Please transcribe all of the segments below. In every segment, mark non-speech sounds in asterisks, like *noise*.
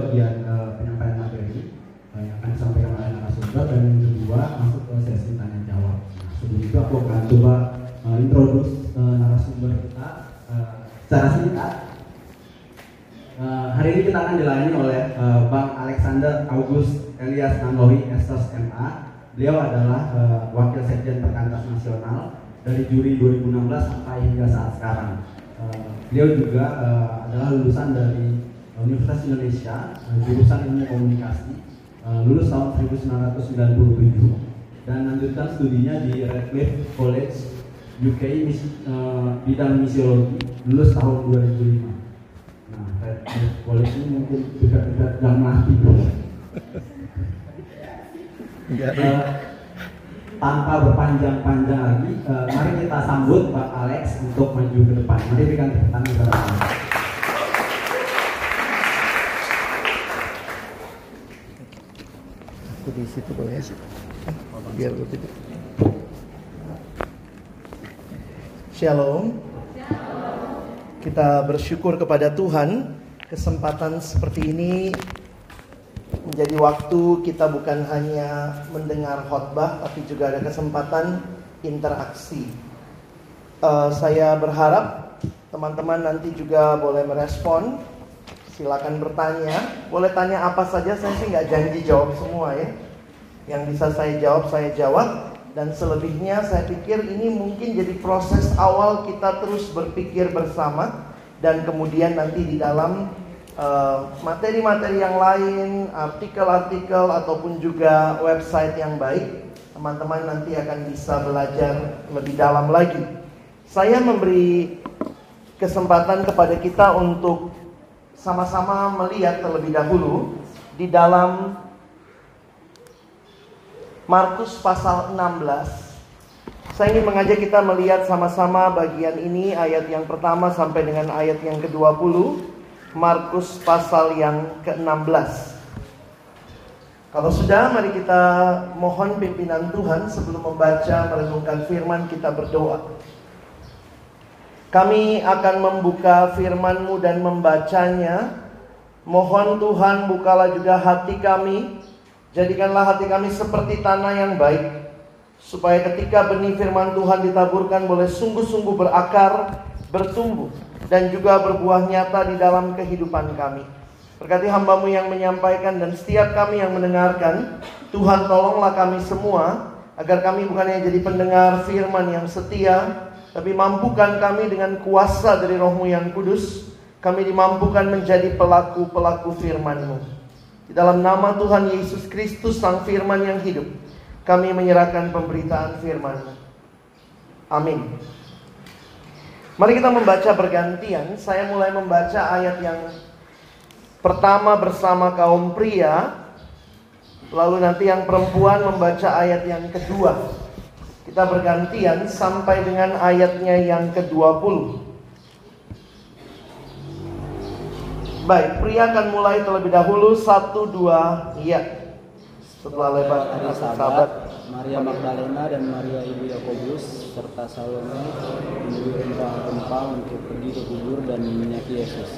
bagian uh, penyampaian materi uh, yang akan disampaikan oleh narasumber dan yang kedua masuk ke sesi tanya jawab. Nah, sebelum itu aku akan coba uh, introduce uh, narasumber kita uh, secara singkat Eh, hari ini kita akan dilayani oleh eh, Bang Alexander August Elias Nanlohi Estos MA. Beliau adalah eh, Wakil Sekjen Perkantas Nasional dari juri 2016 sampai hingga saat sekarang. Eh, beliau juga eh, adalah lulusan dari Universitas Indonesia, eh, jurusan Ilmu Komunikasi, eh, lulus tahun 1997 dan lanjutkan studinya di Radcliffe College UK eh, bidang misiologi, lulus tahun 2005. Nah, Radcliffe College ini mungkin dekat-dekat jam mati. Tanpa berpanjang-panjang lagi, mari kita sambut Pak Alex untuk maju ke depan. Mari berikan tepuk tangan kepada Pak Alex. Aku di situ boleh ya. Biar gue tidur Shalom. Kita bersyukur kepada Tuhan Kesempatan seperti ini Menjadi waktu kita bukan hanya mendengar khotbah Tapi juga ada kesempatan interaksi. Eh, Saya berharap teman-teman nanti juga boleh merespon. Silakan bertanya. Boleh tanya apa saja Saya sih nggak janji jawab semua ya Yang bisa saya jawab saya jawab. Dan selebihnya saya pikir ini mungkin jadi proses awal kita terus berpikir bersama. Dan kemudian nanti di dalam eh, materi-materi yang lain Artikel-artikel ataupun juga website yang baik Teman-teman nanti akan bisa belajar lebih dalam lagi. Saya memberi kesempatan kepada kita untuk sama-sama melihat terlebih dahulu di dalam Markus pasal 16. Saya ingin mengajak kita melihat sama-sama bagian ini ayat yang pertama sampai dengan ayat yang ke-20. Markus pasal yang ke-16. Kalau sudah mari kita mohon pimpinan Tuhan sebelum membaca merenungkan firman kita berdoa. Kami akan membuka firman-Mu dan membacanya. Mohon Tuhan bukalah juga hati kami. Jadikanlah hati kami seperti tanah yang baik. Supaya ketika benih firman Tuhan ditaburkan boleh sungguh-sungguh berakar, bertumbuh. Dan juga berbuah nyata di dalam kehidupan kami. Berkati hambamu yang menyampaikan dan setiap kami yang mendengarkan. Tuhan tolonglah kami semua. Agar kami bukan hanya jadi pendengar firman yang setia, tapi mampukan kami dengan kuasa dari rohmu yang kudus Kami dimampukan menjadi pelaku-pelaku firman-Mu Di dalam nama Tuhan Yesus Kristus Sang Firman yang hidup Kami menyerahkan pemberitaan firman-Mu. Amin. Mari kita membaca bergantian Saya mulai membaca ayat yang pertama bersama kaum pria Lalu nanti yang perempuan membaca ayat yang kedua. Kita bergantian sampai dengan ayatnya yang ke-20. Baik, pria akan mulai terlebih dahulu satu dua iya. Setelah lebar Hari Sabat, Maria Magdalena dan Maria Ibu Yakobus serta Salome membeli rempah-rempah untuk pergi ke kubur dan menyaki Yesus.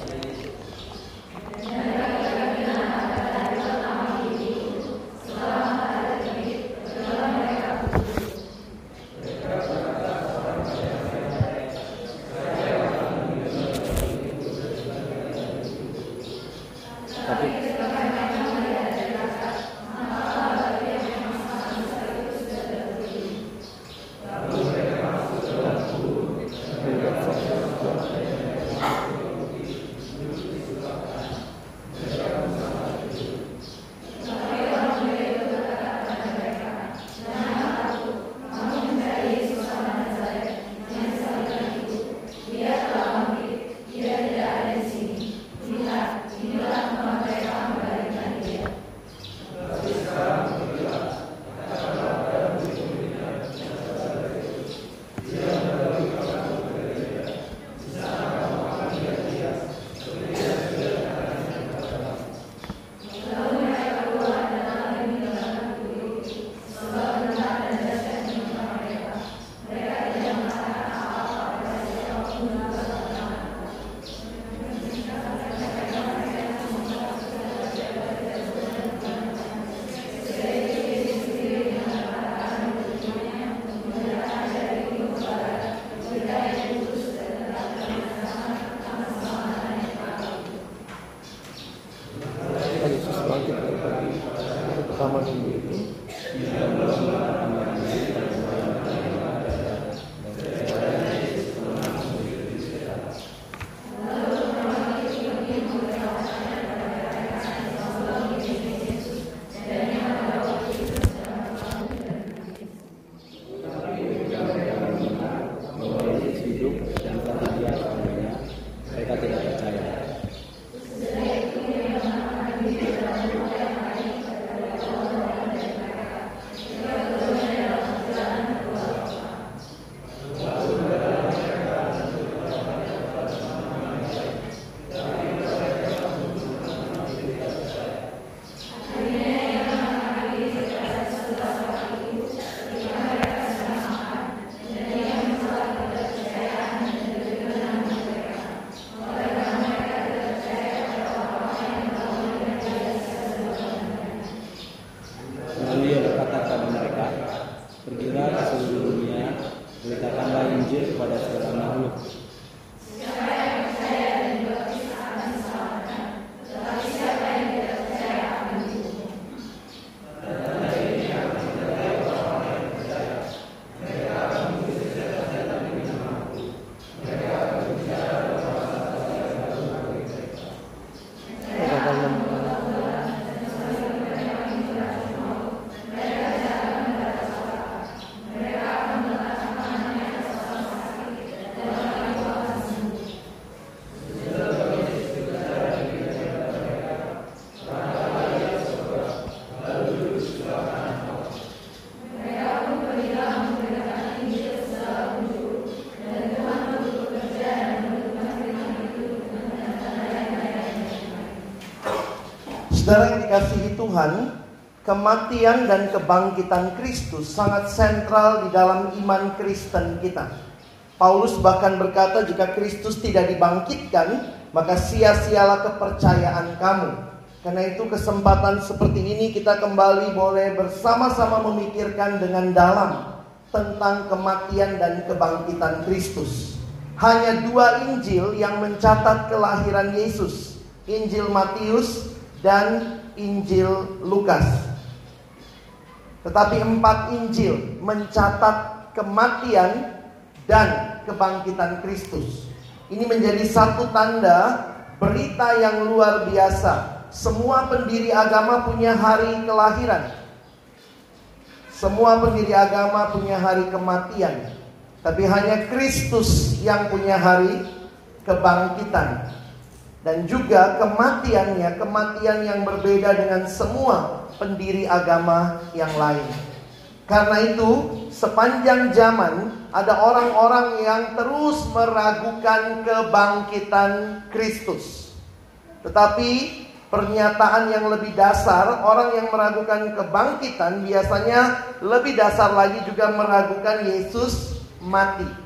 사모님에게 Tuhan, kematian dan kebangkitan Kristus sangat sentral di dalam iman Kristen kita. Paulus bahkan berkata jika Kristus tidak dibangkitkan, maka sia-sialah kepercayaan kamu. Karena itu kesempatan seperti ini kita kembali boleh bersama-sama memikirkan dengan dalam tentang kematian dan kebangkitan Kristus. Hanya dua Injil yang mencatat kelahiran Yesus. Injil Matius dan Injil Lukas. Tetapi empat Injil mencatat kematian dan kebangkitan Kristus. Ini menjadi satu tanda berita yang luar biasa. Semua pendiri agama punya hari kelahiran. Semua pendiri agama punya hari kematian. Tapi hanya Kristus yang punya hari kebangkitan. Dan juga kematiannya, kematian yang berbeda dengan semua pendiri agama yang lain. Karena itu, sepanjang zaman ada orang-orang yang terus meragukan kebangkitan Kristus. Tetapi pernyataan yang lebih dasar, orang yang meragukan kebangkitan biasanya lebih dasar lagi juga meragukan Yesus mati.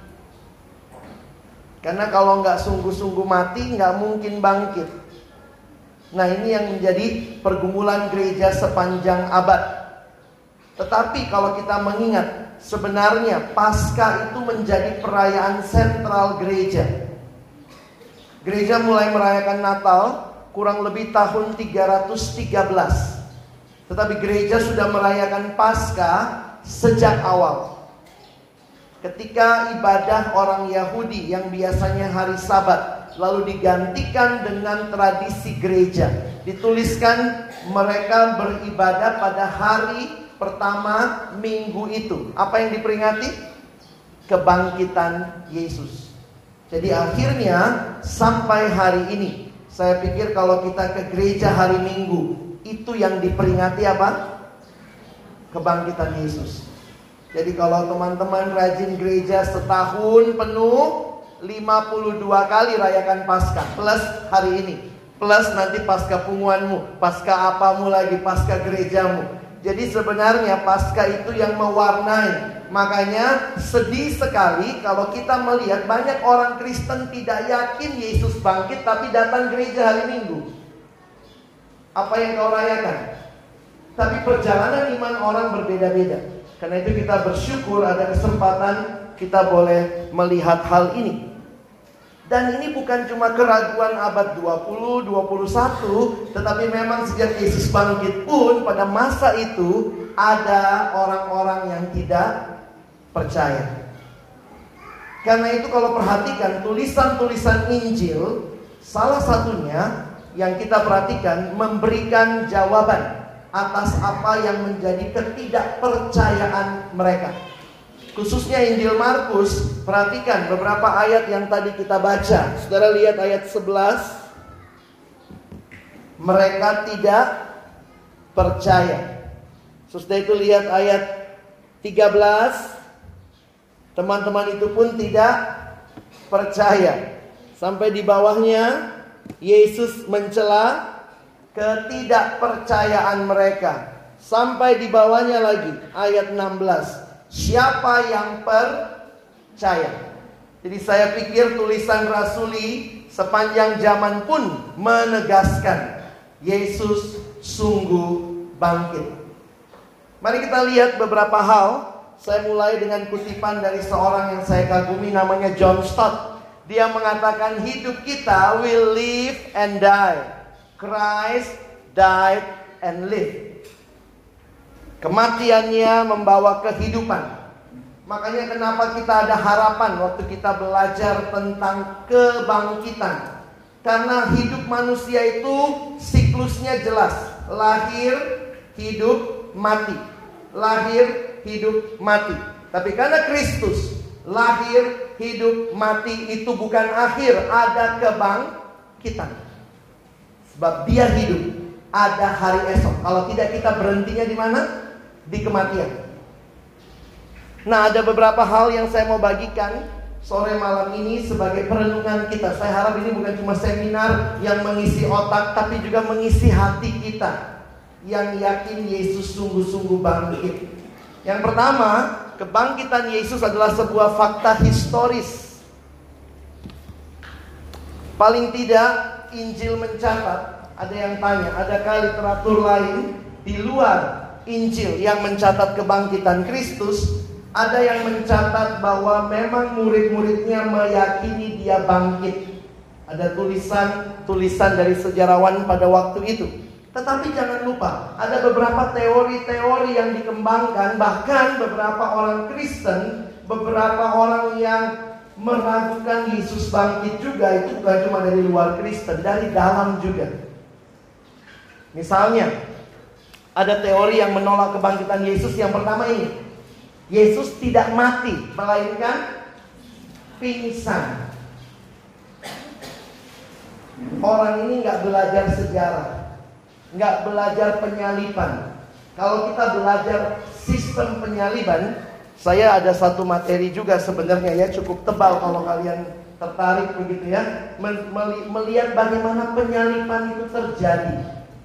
Karena kalau nggak sungguh-sungguh mati, nggak mungkin bangkit. Nah ini yang menjadi pergumulan gereja sepanjang abad. Tetapi kalau kita mengingat sebenarnya pasca itu menjadi perayaan sentral gereja. Gereja mulai merayakan Natal kurang lebih tahun 313. Tetapi gereja sudah merayakan pasca sejak awal. Ketika ibadah orang Yahudi yang biasanya hari Sabat lalu digantikan dengan tradisi gereja. Dituliskan mereka beribadah pada hari pertama minggu itu. Apa yang diperingati? Kebangkitan Yesus. Jadi akhirnya sampai hari ini saya pikir kalau kita ke gereja hari Minggu itu yang diperingati apa? Kebangkitan Yesus. Jadi kalau teman-teman rajin gereja setahun penuh 52 kali rayakan Paskah plus hari ini plus nanti pasca punguanmu, pasca apamu lagi, pasca gerejamu. Jadi sebenarnya pasca itu yang mewarnai. Makanya sedih sekali kalau kita melihat banyak orang Kristen tidak yakin Yesus bangkit tapi datang gereja hari Minggu. Apa yang kau rayakan? Tapi perjalanan iman orang berbeda-beda. Karena itu kita bersyukur ada kesempatan kita boleh melihat hal ini. Dan ini bukan cuma keraguan abad 20, 21, tetapi memang sejak Yesus bangkit pun pada masa itu ada orang-orang yang tidak percaya. Karena itu kalau perhatikan tulisan-tulisan Injil, salah satunya yang kita perhatikan memberikan jawaban atas apa yang menjadi ketidakpercayaan mereka. Khususnya Injil Markus, perhatikan beberapa ayat yang tadi kita baca. Saudara lihat ayat 11. Mereka tidak percaya. Sudah itu lihat ayat 13. Teman-teman itu pun tidak percaya. Sampai di bawahnya Yesus mencela ketidakpercayaan mereka. Sampai di bawahnya lagi ayat 16 siapa yang percaya. Jadi saya pikir tulisan rasuli sepanjang zaman pun menegaskan Yesus sungguh bangkit. Mari kita lihat beberapa hal. Saya mulai dengan kutipan dari seorang yang saya kagumi namanya John Stott. Dia mengatakan hidup kita will live and die. Christ died and lived. Kematiannya membawa kehidupan. Makanya kenapa kita ada harapan waktu kita belajar tentang kebangkitan. Karena hidup manusia itu siklusnya jelas. Lahir, hidup, mati. Lahir, hidup, mati. Tapi karena Kristus lahir, hidup, mati itu bukan akhir, ada kebangkitan. Sebab dia hidup, ada hari esok. Kalau tidak kita berhentinya di mana? di kematian. Nah, ada beberapa hal yang saya mau bagikan sore malam ini sebagai perenungan kita. Saya harap ini bukan cuma seminar yang mengisi otak, tapi juga mengisi hati kita yang yakin Yesus sungguh-sungguh bangkit. Yang pertama, kebangkitan Yesus adalah sebuah fakta historis. Paling tidak, Injil mencatat, ada yang tanya, adakah literatur lain di luar Injil yang mencatat kebangkitan Kristus ada yang mencatat bahwa memang murid-muridnya meyakini dia bangkit. Ada tulisan-tulisan dari sejarawan pada waktu itu. Tetapi jangan lupa, ada beberapa teori-teori yang dikembangkan, bahkan beberapa orang Kristen, beberapa orang yang meragukan Yesus bangkit juga itu bukan cuma dari luar Kristen, dari dalam juga. Misalnya, ada teori yang menolak kebangkitan Yesus yang pertama ini. Yesus tidak mati, melainkan pingsan. Orang ini nggak belajar sejarah, nggak belajar penyaliban. Kalau kita belajar sistem penyaliban, saya ada satu materi juga sebenarnya ya cukup tebal kalau kalian tertarik begitu ya, melihat bagaimana penyaliban itu terjadi.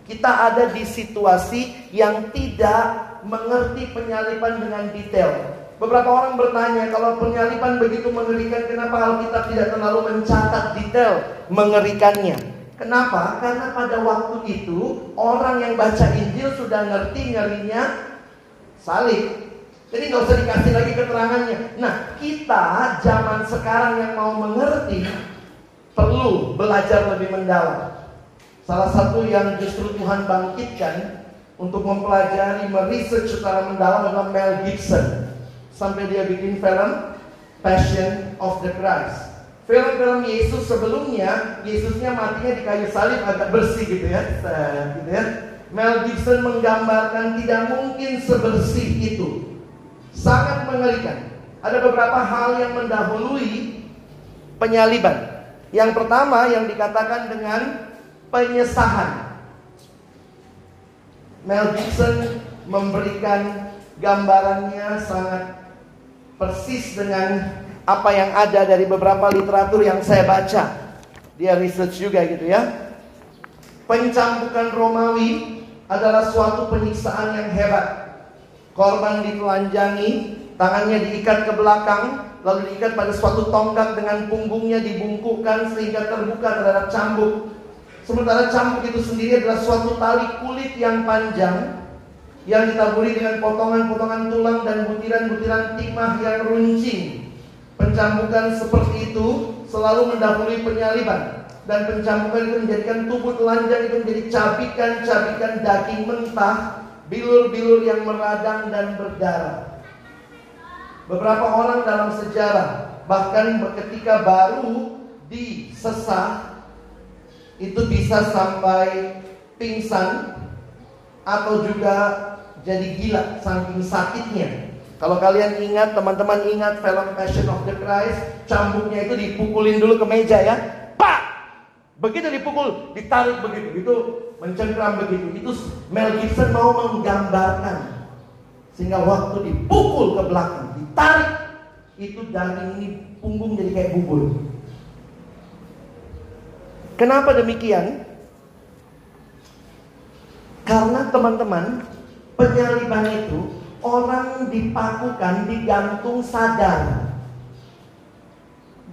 Kita ada di situasi yang tidak mengerti penyalipan dengan detail. Beberapa orang bertanya, kalau penyalipan begitu mengerikan, kenapa Alkitab tidak terlalu mencatat detail mengerikannya? Kenapa? Karena pada waktu itu orang yang baca Injil sudah ngerti ngerinya salib. Jadi nggak usah dikasih lagi keterangannya. Nah, kita zaman sekarang yang mau mengerti perlu belajar lebih mendalam. Salah satu yang justru Tuhan bangkitkan untuk mempelajari, meriset secara mendalam adalah Mel Gibson. Sampai dia bikin film Passion of the Christ. Film-film Yesus sebelumnya, Yesusnya matinya di kayu salib agak bersih gitu ya. Gitu ya. Mel Gibson menggambarkan tidak mungkin sebersih itu. Sangat mengerikan. Ada beberapa hal yang mendahului penyaliban. Yang pertama yang dikatakan dengan penyesahan. Mel Gibson memberikan gambarannya sangat persis dengan apa yang ada dari beberapa literatur yang saya baca. Dia research juga gitu ya. Pencambukan Romawi adalah suatu penyiksaan yang hebat. Korban ditelanjangi, tangannya diikat ke belakang, lalu diikat pada suatu tonggak dengan punggungnya dibungkukkan sehingga terbuka terhadap cambuk. Sementara cambuk itu sendiri adalah suatu tali kulit yang panjang yang ditaburi dengan potongan-potongan tulang dan butiran-butiran timah yang runcing. Pencambukan seperti itu selalu mendahului penyaliban dan pencambukan itu menjadikan tubuh telanjang itu menjadi cabikan-cabikan daging mentah, bilur-bilur yang meradang dan berdarah. Beberapa orang dalam sejarah bahkan ketika baru disesah itu bisa sampai pingsan atau juga jadi gila saking sakitnya. Kalau kalian ingat, teman-teman ingat film Passion of the Christ, cambuknya itu dipukulin dulu ke meja ya. Pak! Begitu dipukul, ditarik begitu, itu mencengkram begitu. Itu Mel Gibson mau menggambarkan sehingga waktu dipukul ke belakang, ditarik, itu daging ini punggung jadi kayak bubur. Kenapa demikian? Karena teman-teman, penyaliban itu orang dipakukan digantung sadar.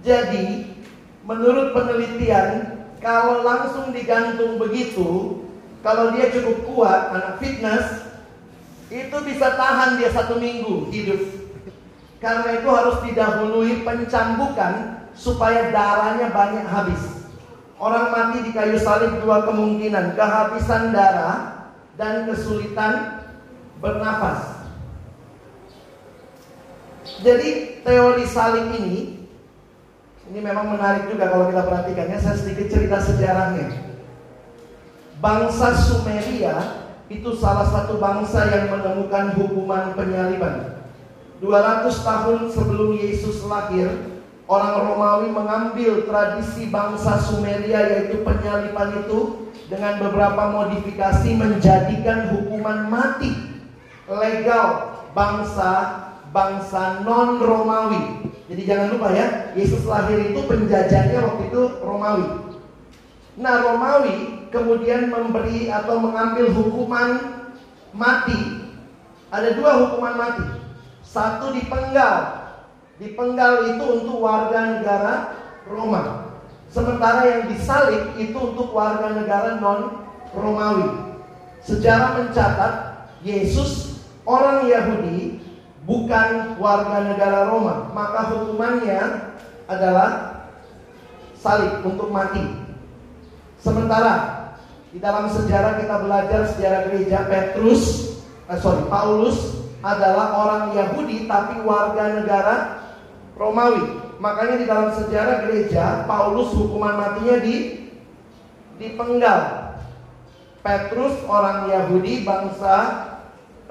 Jadi, menurut penelitian, kalau langsung digantung begitu, kalau dia cukup kuat, anak fitness, itu bisa tahan dia satu minggu hidup. Karena itu harus didahului pencambukan supaya darahnya banyak habis. Orang mati di kayu salib dua kemungkinan, kehabisan darah dan kesulitan bernapas. Jadi teori salib ini ini memang menarik juga kalau kita perhatikan ya. Saya sedikit cerita sejarahnya. Bangsa Sumeria itu salah satu bangsa yang menemukan hukuman penyaliban. 200 tahun sebelum Yesus lahir, Orang Romawi mengambil tradisi bangsa Sumeria yaitu penyalipan itu dengan beberapa modifikasi menjadikan hukuman mati legal bangsa bangsa non Romawi. Jadi jangan lupa ya, Yesus lahir itu penjajahnya waktu itu Romawi. Nah Romawi kemudian memberi atau mengambil hukuman mati. Ada dua hukuman mati. Satu dipenggal. Dipenggal itu untuk warga negara Roma. Sementara yang disalib itu untuk warga negara non Romawi. Sejarah mencatat Yesus orang Yahudi bukan warga negara Roma, maka hukumannya adalah salib untuk mati. Sementara di dalam sejarah kita belajar sejarah gereja Petrus, eh, sorry Paulus adalah orang Yahudi tapi warga negara Romawi. Makanya di dalam sejarah gereja Paulus hukuman matinya di dipenggal Petrus orang Yahudi bangsa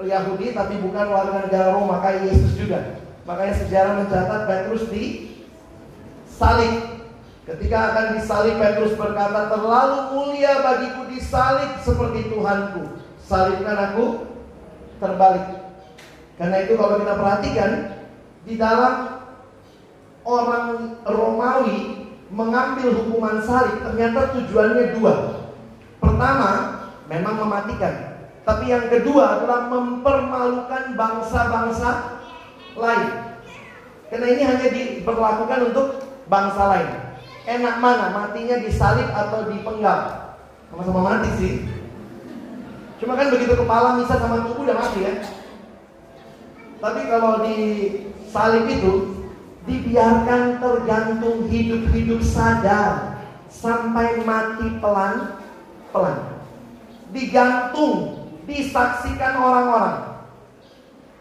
Yahudi tapi bukan warga negara Roma kayak Yesus juga. Makanya sejarah mencatat Petrus di salib. Ketika akan disalib Petrus berkata terlalu mulia bagiku disalib seperti Tuhanku. Salibkan aku terbalik. Karena itu kalau kita perhatikan di dalam orang Romawi mengambil hukuman salib ternyata tujuannya dua. Pertama, memang mematikan. Tapi yang kedua adalah mempermalukan bangsa-bangsa lain. Karena ini hanya diperlakukan untuk bangsa lain. Enak mana matinya disalib atau dipenggal? Sama-sama mati sih. Cuma kan begitu kepala misa sama tubuh udah mati ya. Tapi kalau di salib itu dibiarkan tergantung hidup-hidup sadar sampai mati pelan-pelan digantung, disaksikan orang-orang.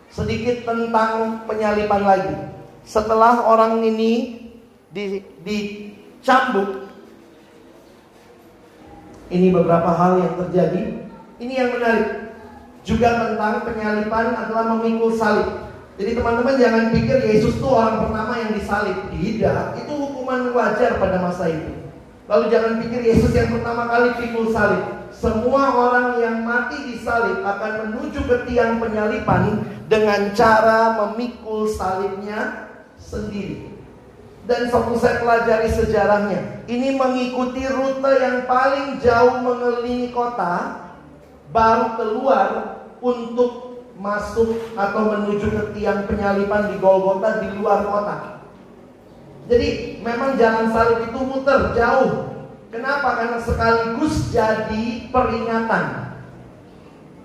Sedikit tentang penyalipan lagi. Setelah orang ini di, dicambuk, ini beberapa hal yang terjadi. Ini yang menarik. Juga tentang penyalipan adalah memikul salib. Jadi teman-teman jangan pikir Yesus itu orang pertama yang disalib. Tidak, itu hukuman wajar pada masa itu. Lalu jangan pikir Yesus yang pertama kali pikul salib semua orang yang mati di salib akan menuju ke tiang penyalipan dengan cara memikul salibnya sendiri. Dan waktu saya pelajari sejarahnya, ini mengikuti rute yang paling jauh mengelilingi kota, baru keluar untuk masuk atau menuju ke tiang penyalipan di Golgota di luar kota. Jadi memang jalan salib itu muter jauh Kenapa? Karena sekaligus jadi peringatan.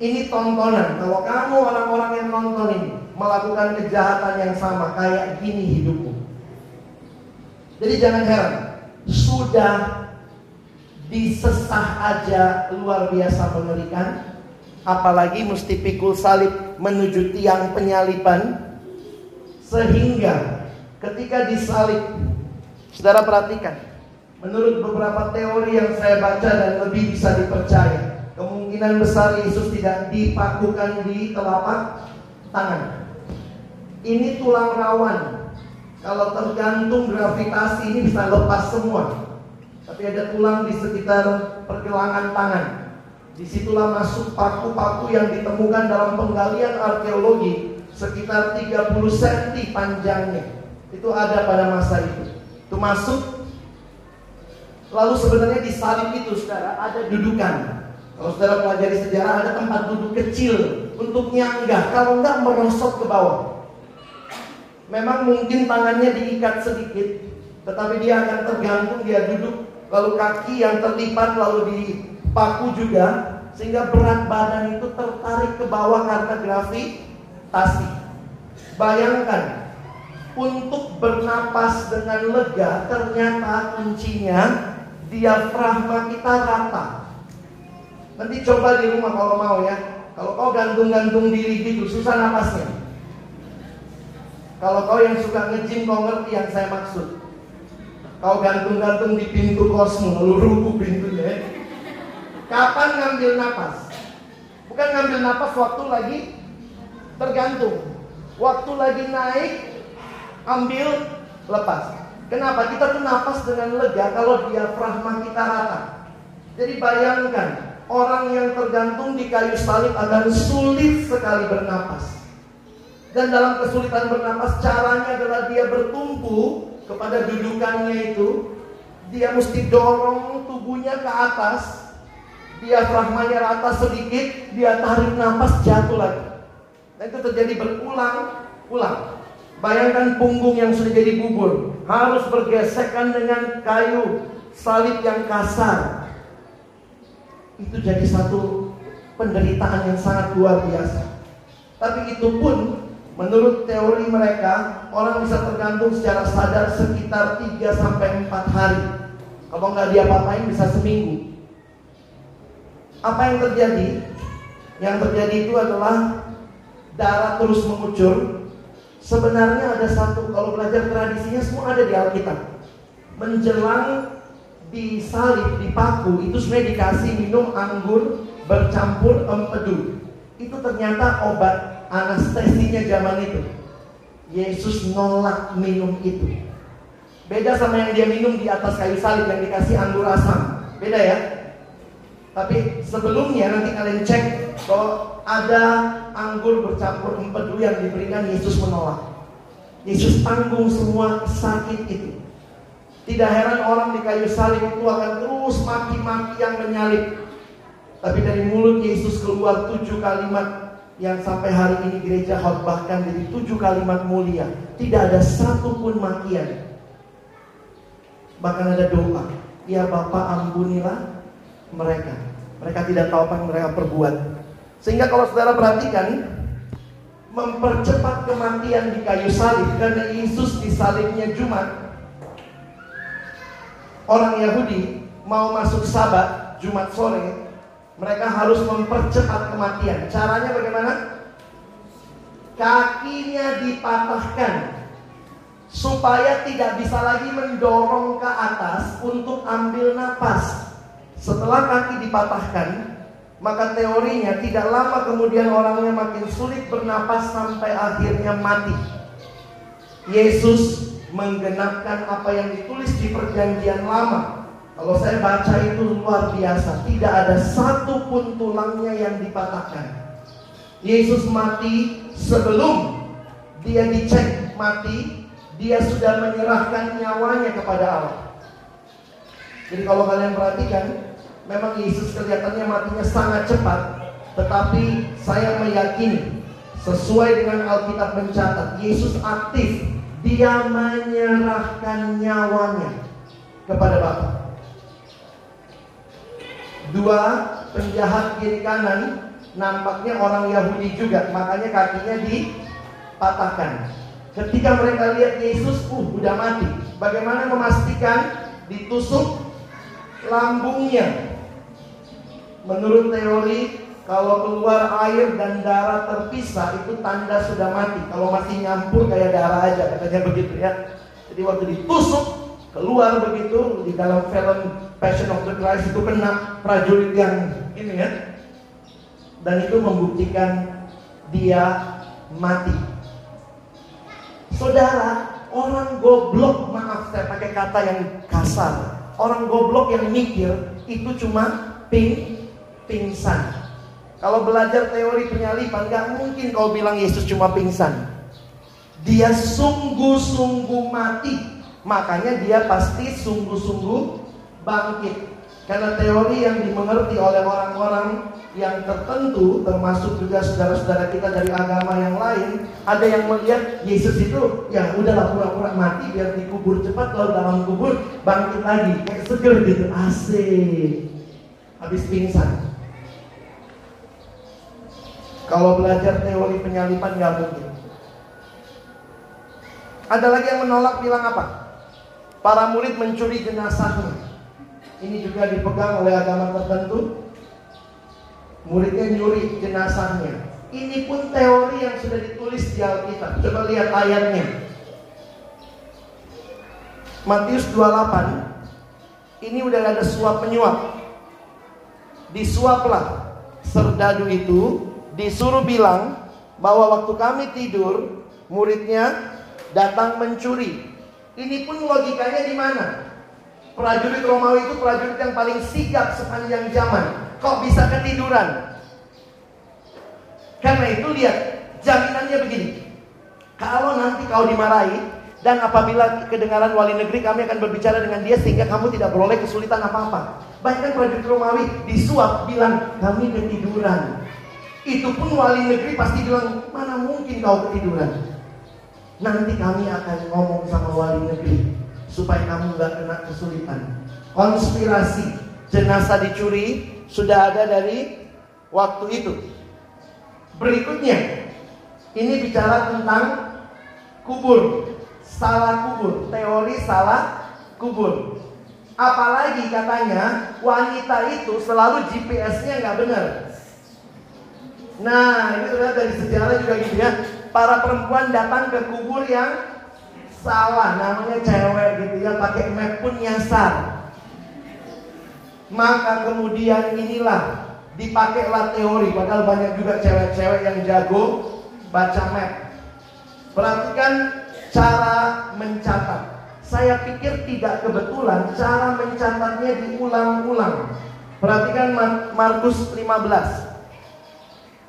Ini tontonan. Kalau kamu orang-orang yang nonton ini melakukan kejahatan yang sama, kayak gini hidupmu. Jadi jangan heran, sudah disesah aja luar biasa mengerikan, apalagi mesti pikul salib menuju tiang penyalipan, sehingga ketika disalib, saudara perhatikan, Menurut beberapa teori yang saya baca dan lebih bisa dipercaya, kemungkinan besar Yesus tidak dipakukan di telapak tangan. Ini tulang rawan. Kalau tergantung gravitasi ini bisa lepas semua. Tapi ada tulang di sekitar pergelangan tangan. Di situlah masuk paku-paku yang ditemukan dalam penggalian arkeologi sekitar 30 cm panjangnya. Itu ada pada masa itu. Itu masuk Lalu sebenarnya di salib itu saudara ada dudukan. Kalau saudara pelajari sejarah ada tempat duduk kecil untuk nyanggah. Kalau enggak merosot ke bawah. Memang mungkin tangannya diikat sedikit, tetapi dia akan tergantung dia duduk. Lalu kaki yang terlipat lalu dipaku juga sehingga berat badan itu tertarik ke bawah karena gravitasi. Bayangkan untuk bernapas dengan lega ternyata kuncinya diafragma kita rata. Nanti coba di rumah kalau mau ya. Kalau kau gantung-gantung diri gitu, susah napasnya. Kalau kau yang suka ngejim, kau ngerti yang saya maksud. Kau gantung-gantung di pintu kosmo, lalu rubuh pintunya. Ya. Kapan ngambil napas? Bukan ngambil napas waktu lagi tergantung. Waktu lagi naik, ambil, lepas. Kenapa? Kita tuh nafas dengan lega kalau diafragma kita rata. Jadi bayangkan, orang yang tergantung di kayu salib akan sulit sekali bernapas. Dan dalam kesulitan bernapas caranya adalah dia bertumpu kepada dudukannya itu. Dia mesti dorong tubuhnya ke atas. Dia Diafragmanya rata sedikit, dia tarik nafas jatuh lagi. Dan itu terjadi berulang-ulang. Bayangkan punggung yang sudah jadi bubur harus bergesekan dengan kayu salib yang kasar. Itu jadi satu penderitaan yang sangat luar biasa. Tapi itu pun Menurut teori mereka, orang bisa tergantung secara sadar sekitar 3 sampai 4 hari. Kalau nggak dia apain bisa seminggu. Apa yang terjadi? Yang terjadi itu adalah darah terus mengucur. Sebenarnya ada satu, kalau belajar tradisinya semua ada di Alkitab. Menjelang disalib, dipaku, itu sebenarnya dikasih minum anggur bercampur empedu. Itu ternyata obat anestesinya zaman itu. Yesus nolak minum itu. Beda sama yang dia minum di atas kayu salib yang dikasih anggur asam. Beda ya. Tapi sebelumnya nanti kalian cek kalau ada anggur bercampur empedu yang diberikan Yesus menolak. Yesus tanggung semua sakit itu. Tidak heran orang di kayu salib itu akan terus maki-maki yang menyalib. Tapi dari mulut Yesus keluar tujuh kalimat yang sampai hari ini gereja khotbahkan jadi tujuh kalimat mulia. Tidak ada satu pun makian. Bahkan ada doa. Ya Bapak ampunilah mereka. Mereka tidak tahu apa yang mereka perbuat. Sehingga kalau saudara perhatikan, mempercepat kematian di kayu salib karena Yesus disalibnya Jumat. Orang Yahudi mau masuk sabat Jumat sore mereka harus mempercepat kematian. Caranya bagaimana? Kakinya dipatahkan supaya tidak bisa lagi mendorong ke atas untuk ambil napas. Setelah kaki dipatahkan, maka teorinya tidak lama kemudian orangnya makin sulit bernapas sampai akhirnya mati. Yesus menggenapkan apa yang ditulis di perjanjian lama kalau saya baca itu luar biasa, tidak ada satu pun tulangnya yang dipatahkan. Yesus mati sebelum dia dicek mati, dia sudah menyerahkan nyawanya kepada Allah. Jadi kalau kalian perhatikan, memang Yesus kelihatannya matinya sangat cepat, tetapi saya meyakini sesuai dengan Alkitab mencatat, Yesus aktif, dia menyerahkan nyawanya kepada Bapa dua penjahat kiri kanan nampaknya orang Yahudi juga makanya kakinya dipatahkan. Ketika mereka lihat Yesus uh udah mati. Bagaimana memastikan ditusuk lambungnya? Menurut teori kalau keluar air dan darah terpisah itu tanda sudah mati. Kalau masih nyampur kayak darah aja katanya begitu ya. Jadi waktu ditusuk keluar begitu di dalam film Passion of the Christ itu kena prajurit yang ini ya. Dan itu membuktikan dia mati. Saudara orang goblok maaf saya pakai kata yang kasar. Orang goblok yang mikir itu cuma ping pingsan. Kalau belajar teori penyalipan gak mungkin kau bilang Yesus cuma pingsan. Dia sungguh-sungguh mati Makanya dia pasti sungguh-sungguh bangkit. Karena teori yang dimengerti oleh orang-orang yang tertentu termasuk juga saudara-saudara kita dari agama yang lain ada yang melihat Yesus itu ya udahlah pura-pura mati biar dikubur cepat lalu dalam kubur bangkit lagi. Kayak seger gitu asik. Habis pingsan. Kalau belajar teori penyalipan nggak mungkin. Ada lagi yang menolak bilang apa Para murid mencuri jenazahnya. Ini juga dipegang oleh agama tertentu. Muridnya nyuri jenazahnya. Ini pun teori yang sudah ditulis di Alkitab. Coba lihat ayatnya. Matius 28. Ini udah ada suap menyuap. Disuaplah serdadu itu disuruh bilang bahwa waktu kami tidur muridnya datang mencuri ini pun logikanya di mana? Prajurit Romawi itu prajurit yang paling sigap sepanjang zaman. Kok bisa ketiduran? Karena itu lihat, jaminannya begini. Kalau nanti kau dimarahi dan apabila kedengaran wali negeri kami akan berbicara dengan dia sehingga kamu tidak beroleh kesulitan apa-apa. Bahkan prajurit Romawi disuap bilang kami ketiduran. Itu pun wali negeri pasti bilang mana mungkin kau ketiduran. Nanti kami akan ngomong sama wali negeri supaya kamu nggak kena kesulitan. Konspirasi jenazah dicuri sudah ada dari waktu itu. Berikutnya, ini bicara tentang kubur, salah kubur, teori salah kubur. Apalagi katanya wanita itu selalu GPS-nya nggak benar. Nah, ini sudah dari sejarah juga gitu ya. Para perempuan datang ke kubur yang salah, namanya cewek gitu ya, pakai map pun nyasar. Maka kemudian inilah dipakailah teori, padahal banyak juga cewek-cewek yang jago baca map. Perhatikan cara mencatat. Saya pikir tidak kebetulan cara mencatatnya diulang-ulang. Perhatikan Markus 15.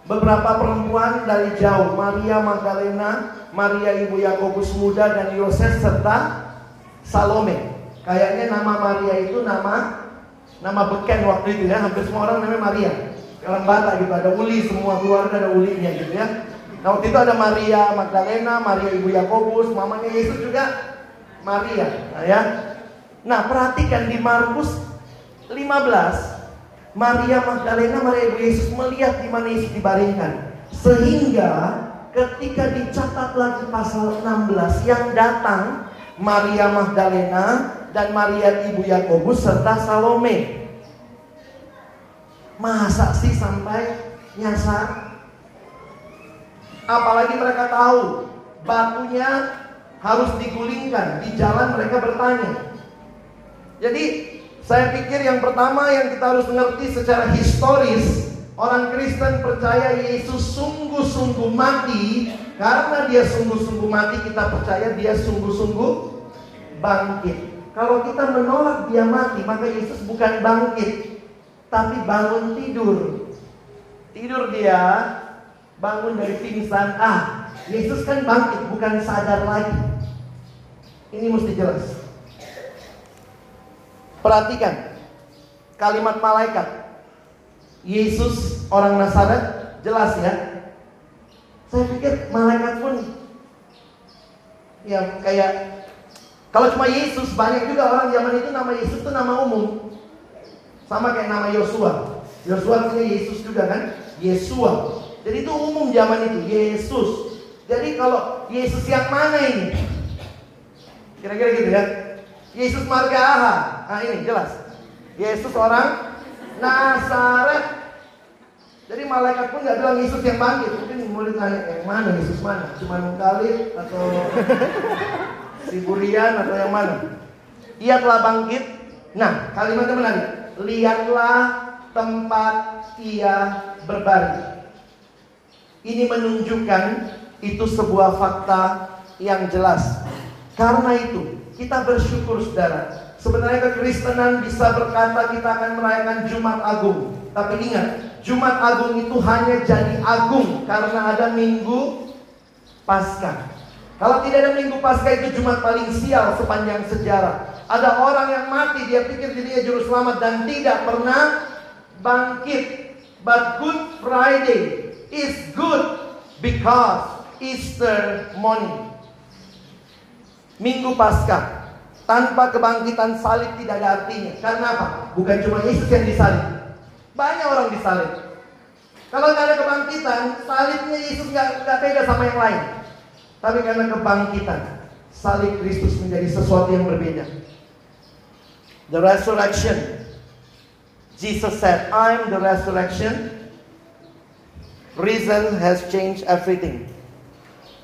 Beberapa perempuan dari jauh, Maria Magdalena, Maria ibu Yakobus muda dan Yoses serta Salome. Kayaknya nama Maria itu nama nama beken waktu itu ya, hampir semua orang namanya Maria. Dalam bata gitu, ada uli, semua keluarga ada ulinya gitu ya. Nah waktu itu ada Maria Magdalena, Maria ibu Yakobus, mamanya Yesus juga Maria. Nah, ya. Nah perhatikan di Markus 15 Maria Magdalena, Maria Yesus melihat di mana Yesus dibaringkan. Sehingga ketika dicatat lagi pasal 16 yang datang Maria Magdalena dan Maria Ibu Yakobus serta Salome. Masa sih sampai nyasar? Apalagi mereka tahu batunya harus digulingkan di jalan mereka bertanya. Jadi saya pikir yang pertama yang kita harus mengerti secara historis Orang Kristen percaya Yesus sungguh-sungguh mati. Karena dia sungguh-sungguh mati kita percaya dia sungguh-sungguh bangkit. Kalau kita menolak dia mati maka Yesus bukan bangkit Tapi bangun tidur. Tidur dia bangun dari pingsan. Ah Yesus kan bangkit bukan sadar lagi. Ini mesti jelas Perhatikan kalimat malaikat. Yesus orang Nazaret jelas ya. Saya pikir malaikat pun ya kayak kalau cuma Yesus banyak juga orang zaman itu nama Yesus itu nama umum. Sama kayak nama Yosua. Yosua artinya Yesus juga kan? Yesua. Jadi itu umum zaman itu, Yesus. Jadi kalau Yesus yang mana ini? Kira-kira gitu ya. Yesus marga Aha. Nah ini jelas. Yesus orang Nazaret. Jadi malaikat pun nggak bilang Yesus yang bangkit. Mungkin mulai tanya yang mana Yesus mana? Cuma Mungkalib atau *laughs* Siburian atau yang mana? Ia telah bangkit. Nah kalimatnya menarik. Lihatlah tempat ia berbaring. Ini menunjukkan itu sebuah fakta yang jelas. Karena itu kita bersyukur saudara. Sebenarnya kekristenan bisa berkata kita akan merayakan Jumat Agung. Tapi ingat, Jumat Agung itu hanya jadi agung karena ada Minggu Paskah. Kalau tidak ada Minggu Paskah itu Jumat paling sial sepanjang sejarah. Ada orang yang mati, dia pikir dirinya juru selamat dan tidak pernah bangkit. But Good Friday is good because Easter morning. Minggu Paskah tanpa kebangkitan salib tidak ada artinya. Karena apa? Bukan cuma Yesus yang disalib. Banyak orang disalib. Kalau nggak ada kebangkitan, salibnya Yesus nggak beda sama yang lain. Tapi karena kebangkitan, salib Kristus menjadi sesuatu yang berbeda. The resurrection. Jesus said, I'm the resurrection. Reason has changed everything.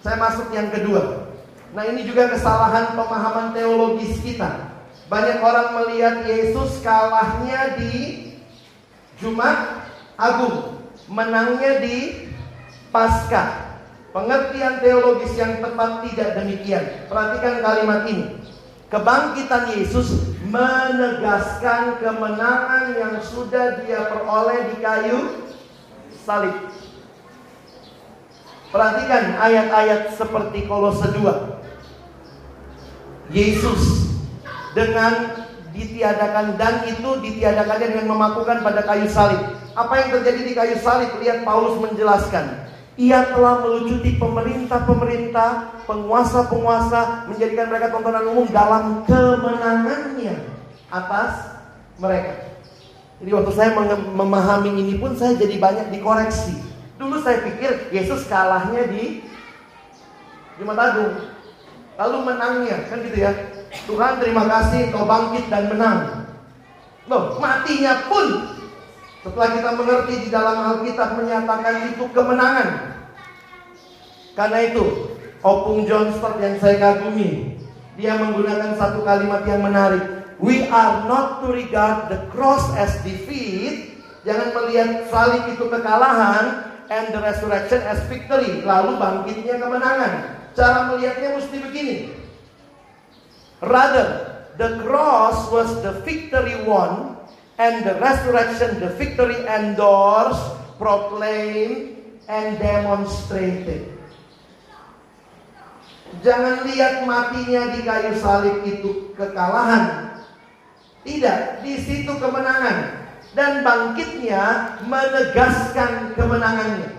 Saya masuk yang kedua. Nah ini juga kesalahan pemahaman teologis kita. Banyak orang melihat Yesus kalahnya di Jumat Agung, menangnya di Paskah. Pengertian teologis yang tepat tidak demikian. Perhatikan kalimat ini. Kebangkitan Yesus menegaskan kemenangan yang sudah dia peroleh di kayu salib. Perhatikan ayat-ayat seperti Kolose 2. Yesus dengan ditiadakan dan itu ditiadakannya dengan memakukan pada kayu salib. Apa yang terjadi di kayu salib? Lihat Paulus menjelaskan. Ia telah melucuti pemerintah-pemerintah, penguasa-penguasa, menjadikan mereka tontonan umum dalam kemenangannya atas mereka. Jadi waktu saya memahami ini pun saya jadi banyak dikoreksi. Dulu saya pikir Yesus kalahnya di Jumat Agung. Lalu menangnya, kan gitu ya. Tuhan terima kasih kau bangkit dan menang. Loh, matinya pun setelah kita mengerti di dalam Alkitab menyatakan itu kemenangan. Karena itu, Opung John Stott yang saya kagumi, dia menggunakan satu kalimat yang menarik. We are not to regard the cross as defeat. Jangan melihat salib itu kekalahan, and the resurrection as victory. Lalu bangkitnya kemenangan. Cara melihatnya mesti begini. Rather, the cross was the victory won and the resurrection the victory endorsed, proclaimed, and demonstrated. Jangan lihat matinya di kayu salib itu kekalahan. Tidak, di situ kemenangan dan bangkitnya menegaskan kemenangannya.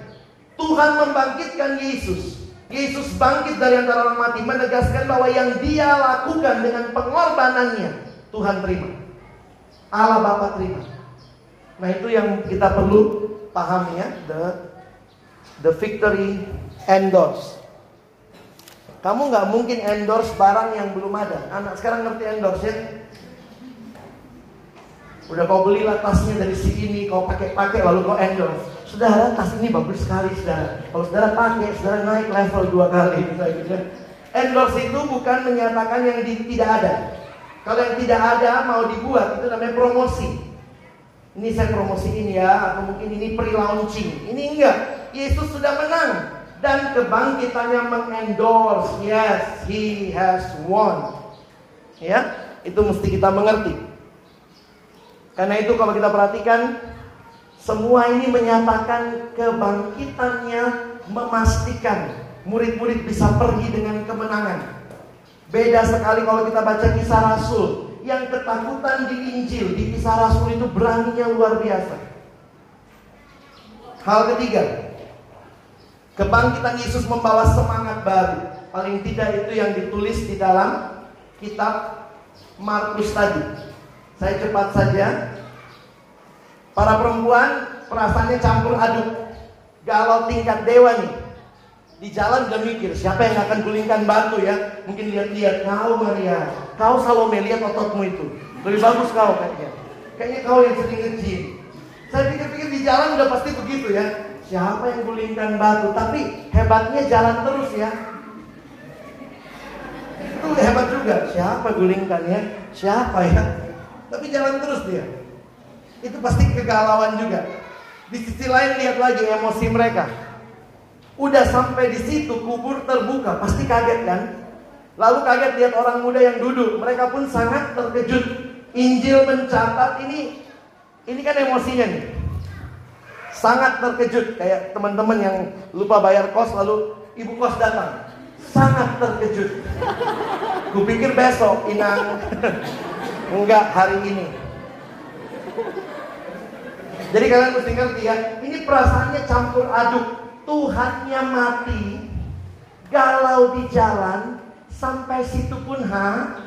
Tuhan membangkitkan Yesus. Yesus bangkit dari antara orang mati menegaskan bahwa yang dia lakukan dengan pengorbanannya Tuhan terima. Allah Bapa terima. Nah itu yang kita perlu pahami ya, the the victory endorse. Kamu nggak mungkin endorse barang yang belum ada. Anak sekarang ngerti endorse ya? Udah kau belilah tasnya dari si ini, kau pakai-pakai lalu kau endorse. Saudara, tas ini bagus sekali, saudara. Kalau saudara pakai, saudara naik level dua kali. Misalnya. Endorse itu bukan menyatakan yang di, tidak ada. Kalau yang tidak ada mau dibuat, itu namanya promosi. Ini saya promosi ini ya, atau mungkin ini pre-launching. Ini enggak. Yesus sudah menang. Dan kebangkitannya mengendorse. Yes, He has won. Ya, itu mesti kita mengerti. Karena itu kalau kita perhatikan semua ini menyatakan kebangkitannya memastikan murid-murid bisa pergi dengan kemenangan. Beda sekali kalau kita baca kisah Rasul yang ketakutan di Injil, di kisah Rasul itu beraninya luar biasa. Hal ketiga, kebangkitan Yesus membawa semangat baru. Paling tidak itu yang ditulis di dalam kitab Markus tadi. Saya cepat saja. Para perempuan perasaannya campur aduk. Galau tingkat dewa nih. Di jalan udah mikir, siapa yang akan gulingkan batu ya? Mungkin lihat-lihat, kau Maria, kau Salome, lihat ototmu itu. Lebih bagus kau kayaknya. Kayaknya kau yang sering nge Saya pikir-pikir di jalan udah pasti begitu ya. Siapa yang gulingkan batu? Tapi hebatnya jalan terus ya. Itu hebat juga. Siapa gulingkan ya? Siapa ya? Tapi jalan terus dia. Itu pasti kegalauan juga. Di sisi lain lihat lagi emosi mereka. Udah sampai di situ kubur terbuka, pasti kaget kan? Lalu kaget lihat orang muda yang duduk. Mereka pun sangat terkejut. Injil mencatat ini ini kan emosinya nih. Sangat terkejut kayak teman-teman yang lupa bayar kos lalu ibu kos datang. Sangat terkejut. Kupikir besok Inang *laughs* Enggak hari ini. Jadi kalian mesti ngerti ya, ini perasaannya campur aduk. Tuhannya mati, galau di jalan, sampai situ pun ha,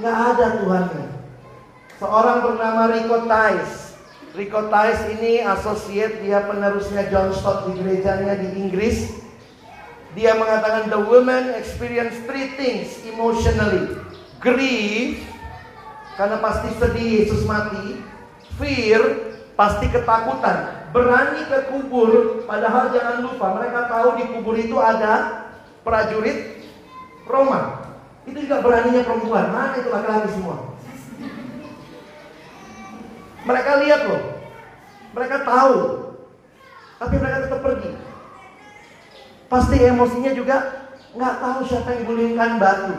nggak ada Tuhannya. Seorang bernama Rico Tice. Rico Tice ini associate dia penerusnya John Stott di gerejanya di Inggris. Dia mengatakan the woman experience three things emotionally. Grief, karena pasti sedih Yesus mati. Fear, pasti ketakutan. Berani ke kubur, padahal jangan lupa mereka tahu di kubur itu ada prajurit Roma. Itu juga beraninya perempuan. Mana itu laki-laki semua? Mereka lihat loh. Mereka tahu. Tapi mereka tetap pergi. Pasti emosinya juga nggak tahu siapa yang gulingkan batu.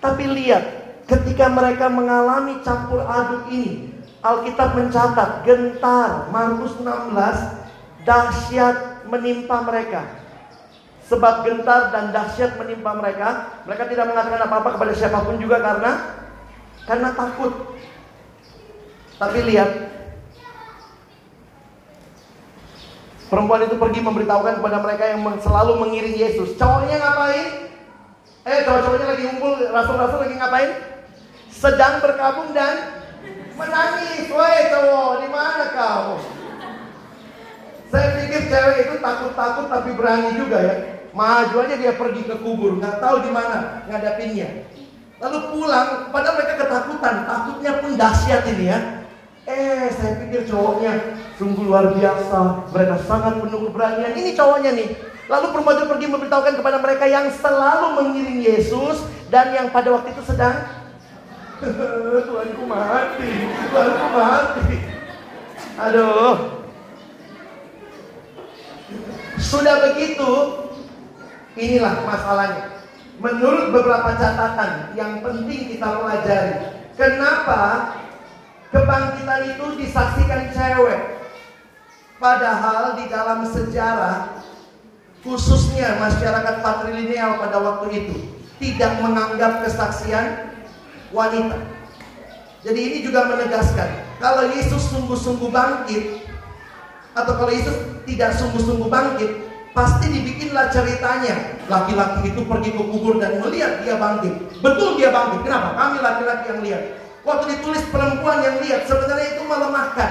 Tapi lihat, Ketika mereka mengalami campur aduk ini, Alkitab mencatat gentar Markus 16 dahsyat menimpa mereka. Sebab gentar dan dahsyat menimpa mereka. Mereka tidak mengatakan apa-apa kepada siapa pun juga karena karena takut. Tapi lihat, perempuan itu pergi memberitahukan kepada mereka yang selalu mengiring Yesus. Cowoknya ngapain? Eh, cowok-cowoknya lagi ngumpul, rasul-rasul lagi ngapain? Sedang berkabung dan menangis. Woi cowok, di mana kau? Saya pikir cewek itu takut-takut tapi berani juga ya. Maju aja dia pergi ke kubur, nggak tahu di mana ngadapinnya. Lalu pulang, padahal mereka ketakutan, takutnya pun dahsyat ini ya. Eh, saya pikir cowoknya sungguh luar biasa, mereka sangat penuh keberanian. Ini cowoknya nih. Lalu perempuan itu pergi memberitahukan kepada mereka yang selalu mengiring Yesus dan yang pada waktu itu sedang Tuhanku mati, Tuhanku mati. Aduh. Sudah begitu, Inilah masalahnya. Menurut beberapa catatan yang penting kita pelajari. Kenapa kebangkitan itu disaksikan cewek? Padahal di dalam sejarah khususnya masyarakat patrilineal pada waktu itu tidak menganggap kesaksian wanita. Jadi ini juga menegaskan kalau Yesus sungguh-sungguh bangkit atau kalau Yesus tidak sungguh-sungguh bangkit, Pasti dibikinlah ceritanya. Laki-laki itu pergi ke kubur dan melihat dia bangkit. Betul dia bangkit. Kenapa? Kami laki-laki yang lihat. Waktu ditulis perempuan yang lihat, sebenarnya itu melemahkan.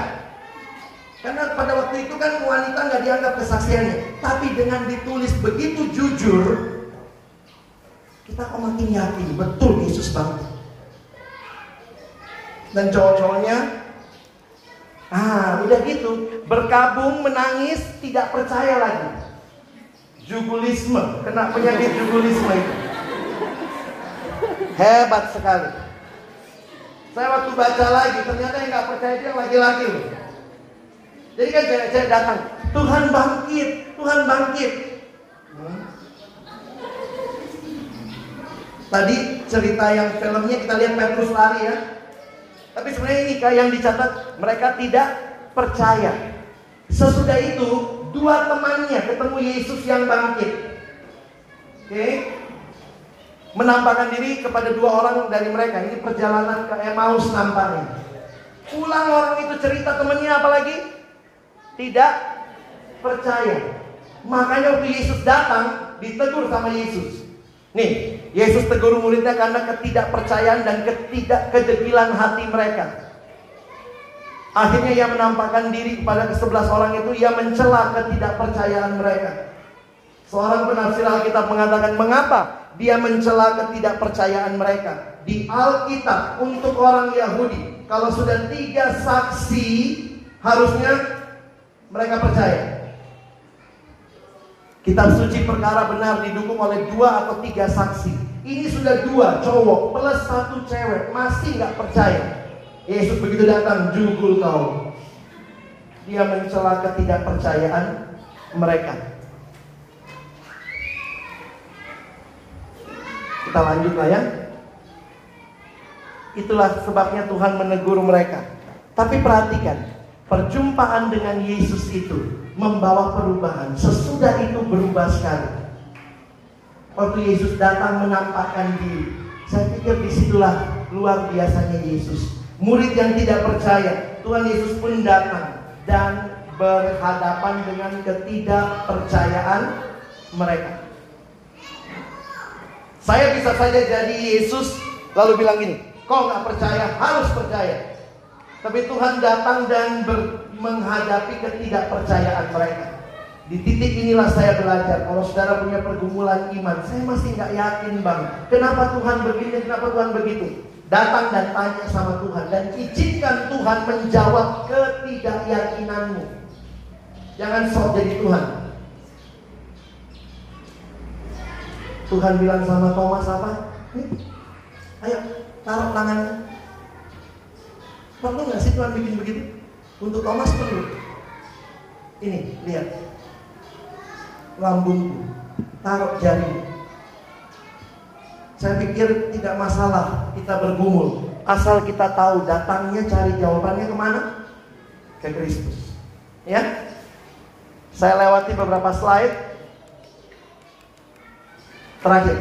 Karena pada waktu itu kan wanita nggak dianggap kesaksiannya. Tapi dengan ditulis begitu jujur, kita kok makin yakin betul Yesus bangkit. Dan cowok-cowoknya, ah udah gitu, berkabung, menangis, tidak percaya lagi jugulisme, kena penyakit jugulisme itu. Hebat sekali. Saya waktu baca lagi, ternyata yang nggak percaya dia laki-laki. Jadi kan cewek-cewek datang, Tuhan bangkit, Tuhan bangkit. Hmm. Tadi cerita yang filmnya kita lihat Petrus lari ya. Tapi sebenarnya ini yang dicatat mereka tidak percaya. Sesudah itu dua temannya ketemu Yesus yang bangkit. Oke. Okay. Menampakkan diri kepada dua orang dari mereka. Ini perjalanan ke Emmaus nampaknya. Pulang orang itu cerita temannya apa lagi? Tidak percaya. Makanya waktu Yesus datang ditegur sama Yesus. Nih, Yesus tegur muridnya karena ketidakpercayaan dan ketidakkedegilan hati mereka. Akhirnya ia menampakkan diri kepada kesebelas orang itu, ia mencela ketidakpercayaan mereka. Seorang penafsir Alkitab mengatakan, mengapa dia mencela ketidakpercayaan mereka? Di Alkitab untuk orang Yahudi, kalau sudah tiga saksi, harusnya mereka percaya. Kitab suci perkara benar didukung oleh dua atau tiga saksi. Ini sudah dua cowok plus satu cewek masih nggak percaya. Yesus begitu datang jugul kau. Dia mencela ketidakpercayaan mereka. Kita lanjut lah ya. Itulah sebabnya Tuhan menegur mereka. Tapi perhatikan, perjumpaan dengan Yesus itu membawa perubahan. Sesudah itu berubah sekali. Waktu Yesus datang menampakkan diri, saya pikir di situlah luar biasanya Yesus Murid yang tidak percaya, Tuhan Yesus pun datang dan berhadapan dengan ketidakpercayaan mereka. Saya bisa saja jadi Yesus lalu bilang gini, kau nggak percaya harus percaya. Tapi Tuhan datang dan menghadapi ketidakpercayaan mereka. Di titik inilah saya belajar. Kalau saudara punya pergumulan iman, saya masih nggak yakin bang. Kenapa Tuhan begini? Kenapa Tuhan begitu? Datang dan tanya sama Tuhan dan izinkan Tuhan menjawab ketidakyakinanmu. Jangan sok jadi Tuhan. Tuhan bilang sama Thomas apa? Ayo taruh tangannya. Perlu nggak sih Tuhan bikin begitu? Untuk Thomas perlu. Ini lihat lambungku, taruh jari saya pikir tidak masalah kita bergumul. Asal kita tahu datangnya cari jawabannya ke mana? Ke Kristus. Ya. Saya lewati beberapa slide. Terakhir.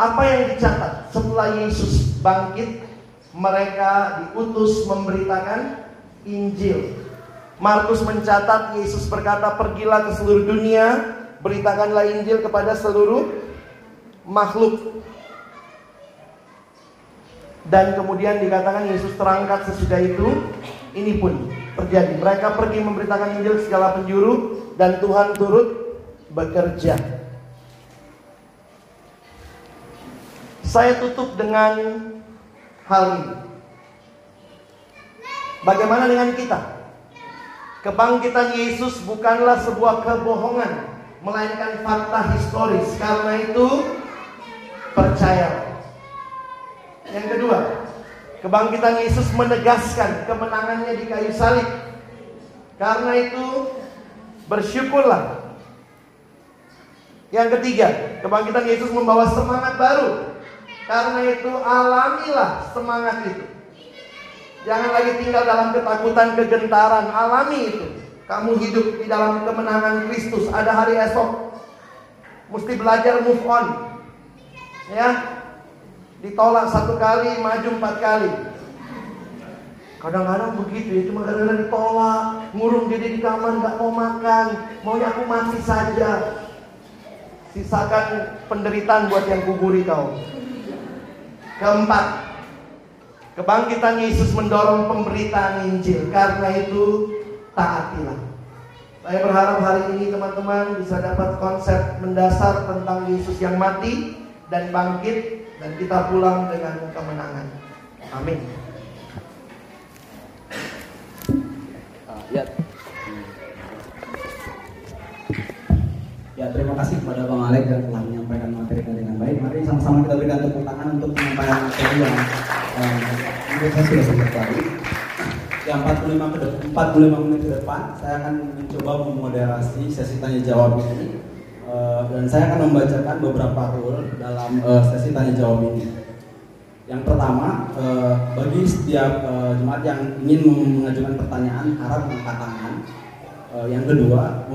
Apa yang dicatat setelah Yesus bangkit? Mereka diutus memberitakan Injil. Markus mencatat Yesus berkata, "Pergilah ke seluruh dunia, beritakanlah Injil kepada seluruh makhluk." Dan kemudian dikatakan Yesus terangkat sesudah itu, ini pun terjadi. Mereka pergi memberitakan Injil segala penjuru dan Tuhan turut bekerja. Saya tutup dengan hal ini. Bagaimana dengan kita? Kebangkitan Yesus bukanlah sebuah kebohongan, melainkan fakta historis. Karena itu, percaya. Yang kedua, kebangkitan Yesus menegaskan kemenangannya di kayu salib. Karena itu, bersyukurlah. Yang ketiga, kebangkitan Yesus membawa semangat baru. Karena itu, alamilah semangat itu. Jangan lagi tinggal dalam ketakutan, kegentaran. Alami itu. Kamu hidup di dalam kemenangan Kristus. Ada hari esok. Mesti belajar move on. Ya. Ditolak satu kali, maju empat kali. Kadang-kadang begitu ya, cuma kadang-kadang ditolak, ngurung diri di kamar, nggak mau makan, maunya aku mati saja. Sisakan penderitaan buat yang kuburi kau. Keempat, Kebangkitan Yesus mendorong pemberitaan Injil. Karena itu taatilah. Saya berharap hari ini teman-teman bisa dapat konsep mendasar tentang Yesus yang mati dan bangkit dan kita pulang dengan kemenangan. Amin. Uh, ya. Ya, terima kasih kepada Bang Alek yang telah menyampaikan materi dengan baik. Mari sama-sama kita berikan tepuk tangan untuk penyampaian materi yang menurut saya sudah sangat baik. Ya 45 ke depan, 45 menit ke depan saya akan mencoba memoderasi sesi tanya jawab ini uh, dan saya akan membacakan beberapa rule dalam uh, sesi tanya jawab ini. Yang pertama, uh, bagi setiap jemaat yang ingin mengajukan pertanyaan harap mengangkat tangan. Yang kedua,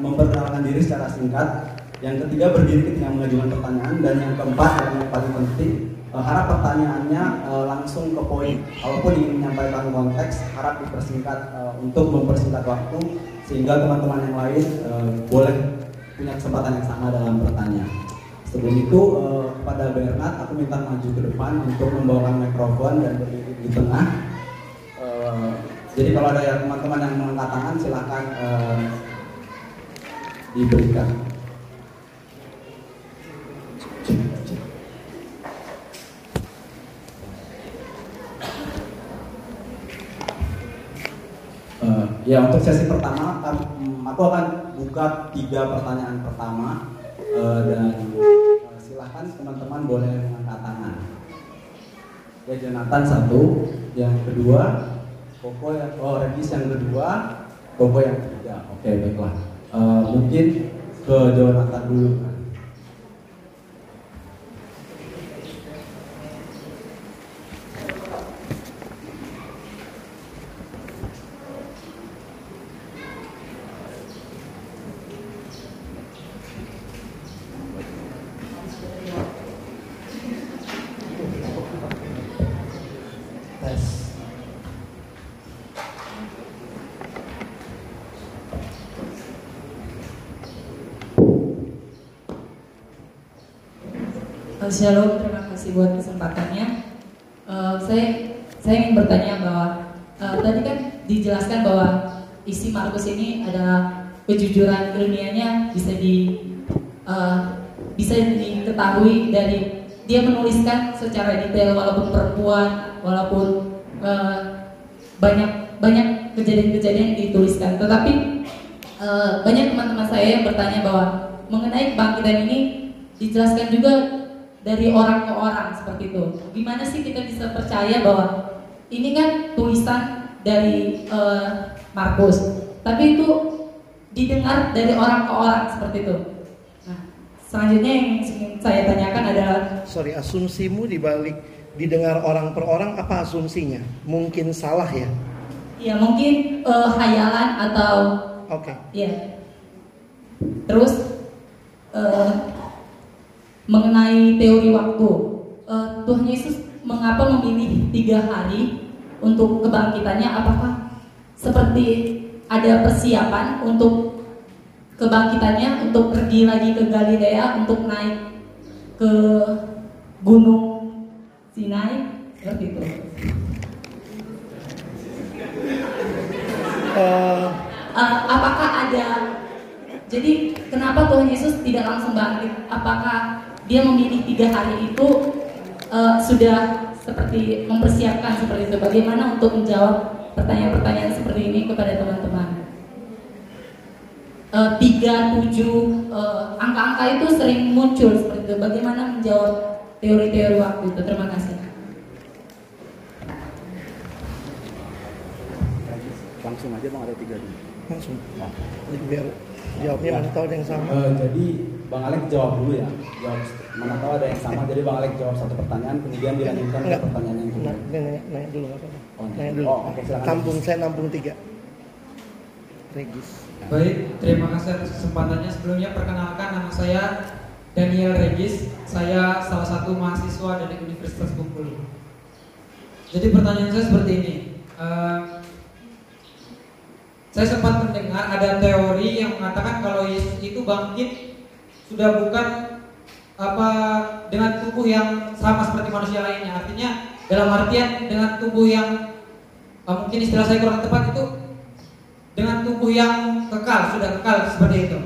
memperkenalkan diri secara singkat. Yang ketiga, berdiri ketika mengajukan pertanyaan. Dan yang keempat, yang paling penting, harap pertanyaannya uh, langsung ke poin. Kalaupun ingin menyampaikan konteks, harap dipersingkat uh, untuk mempersingkat waktu sehingga teman-teman yang lain boleh punya kesempatan yang sama dalam bertanya. Sebelum itu kepada Bernard, aku minta maju ke depan untuk membawakan mikrofon dan berdiri di tengah. Jadi kalau ada teman-teman yang mengangkat tangan, silahkan diberikan. Ya untuk sesi pertama aku akan buka tiga pertanyaan pertama uh, dan uh, silahkan teman-teman boleh mengangkat tangan. Ya Jonathan satu, yang kedua Koko yang oh Regis yang kedua, Koko yang ketiga. Oke baiklah. Uh, mungkin ke Jonathan dulu. Shalom, terima kasih buat kesempatannya. Uh, saya saya ingin bertanya bahwa uh, tadi kan dijelaskan bahwa isi Markus ini ada kejujuran ilmiahnya bisa di uh, bisa diketahui dari dia menuliskan secara detail walaupun perempuan walaupun uh, banyak banyak kejadian-kejadian dituliskan tetapi uh, banyak teman-teman saya yang bertanya bahwa mengenai kebangkitan ini dijelaskan juga dari orang ke orang seperti itu. Gimana sih kita bisa percaya bahwa ini kan tulisan dari uh, Markus, tapi itu didengar dari orang ke orang seperti itu. Nah, selanjutnya yang ingin saya tanyakan adalah sorry asumsimu di balik didengar orang per orang apa asumsinya? Mungkin salah ya? Ya mungkin uh, hayalan atau Oke. Okay. Iya. Terus uh, mengenai teori waktu. Uh, Tuhan Yesus mengapa memilih tiga hari untuk kebangkitannya? Apakah seperti ada persiapan untuk kebangkitannya, untuk pergi lagi ke Galilea, untuk naik ke Gunung Sinai, seperti itu. Uh, uh, apakah ada jadi kenapa Tuhan Yesus tidak langsung bangkit? Apakah dia memilih tiga hari itu uh, sudah seperti mempersiapkan seperti itu? Bagaimana untuk menjawab pertanyaan-pertanyaan seperti ini kepada teman-teman? Uh, tiga, tujuh, uh, angka-angka itu sering muncul seperti itu. Bagaimana menjawab teori-teori waktu itu? Terima kasih. Langsung aja bang ada tiga dulu. Langsung. Nah, biar Jawabnya mana tahu ada yang sama. Uh, jadi Bang Alek jawab dulu ya. Jawab mana tahu ada yang sama. Jadi Bang Alek jawab satu pertanyaan, kemudian dilanjutkan ke pertanyaan yang kedua. Nanya, nanya dulu apa? Oh, nanya dulu. Oh, okay, Tampung saya nampung tiga. Regis. Baik, terima kasih atas kesempatannya. Sebelumnya perkenalkan nama saya Daniel Regis. Saya salah satu mahasiswa dari Universitas Bengkulu. Jadi pertanyaan saya seperti ini. Uh, saya sempat mendengar ada teori yang mengatakan kalau Yesus itu bangkit sudah bukan apa dengan tubuh yang sama seperti manusia lainnya. Artinya dalam artian dengan tubuh yang uh, mungkin istilah saya kurang tepat itu dengan tubuh yang kekal, sudah kekal seperti itu.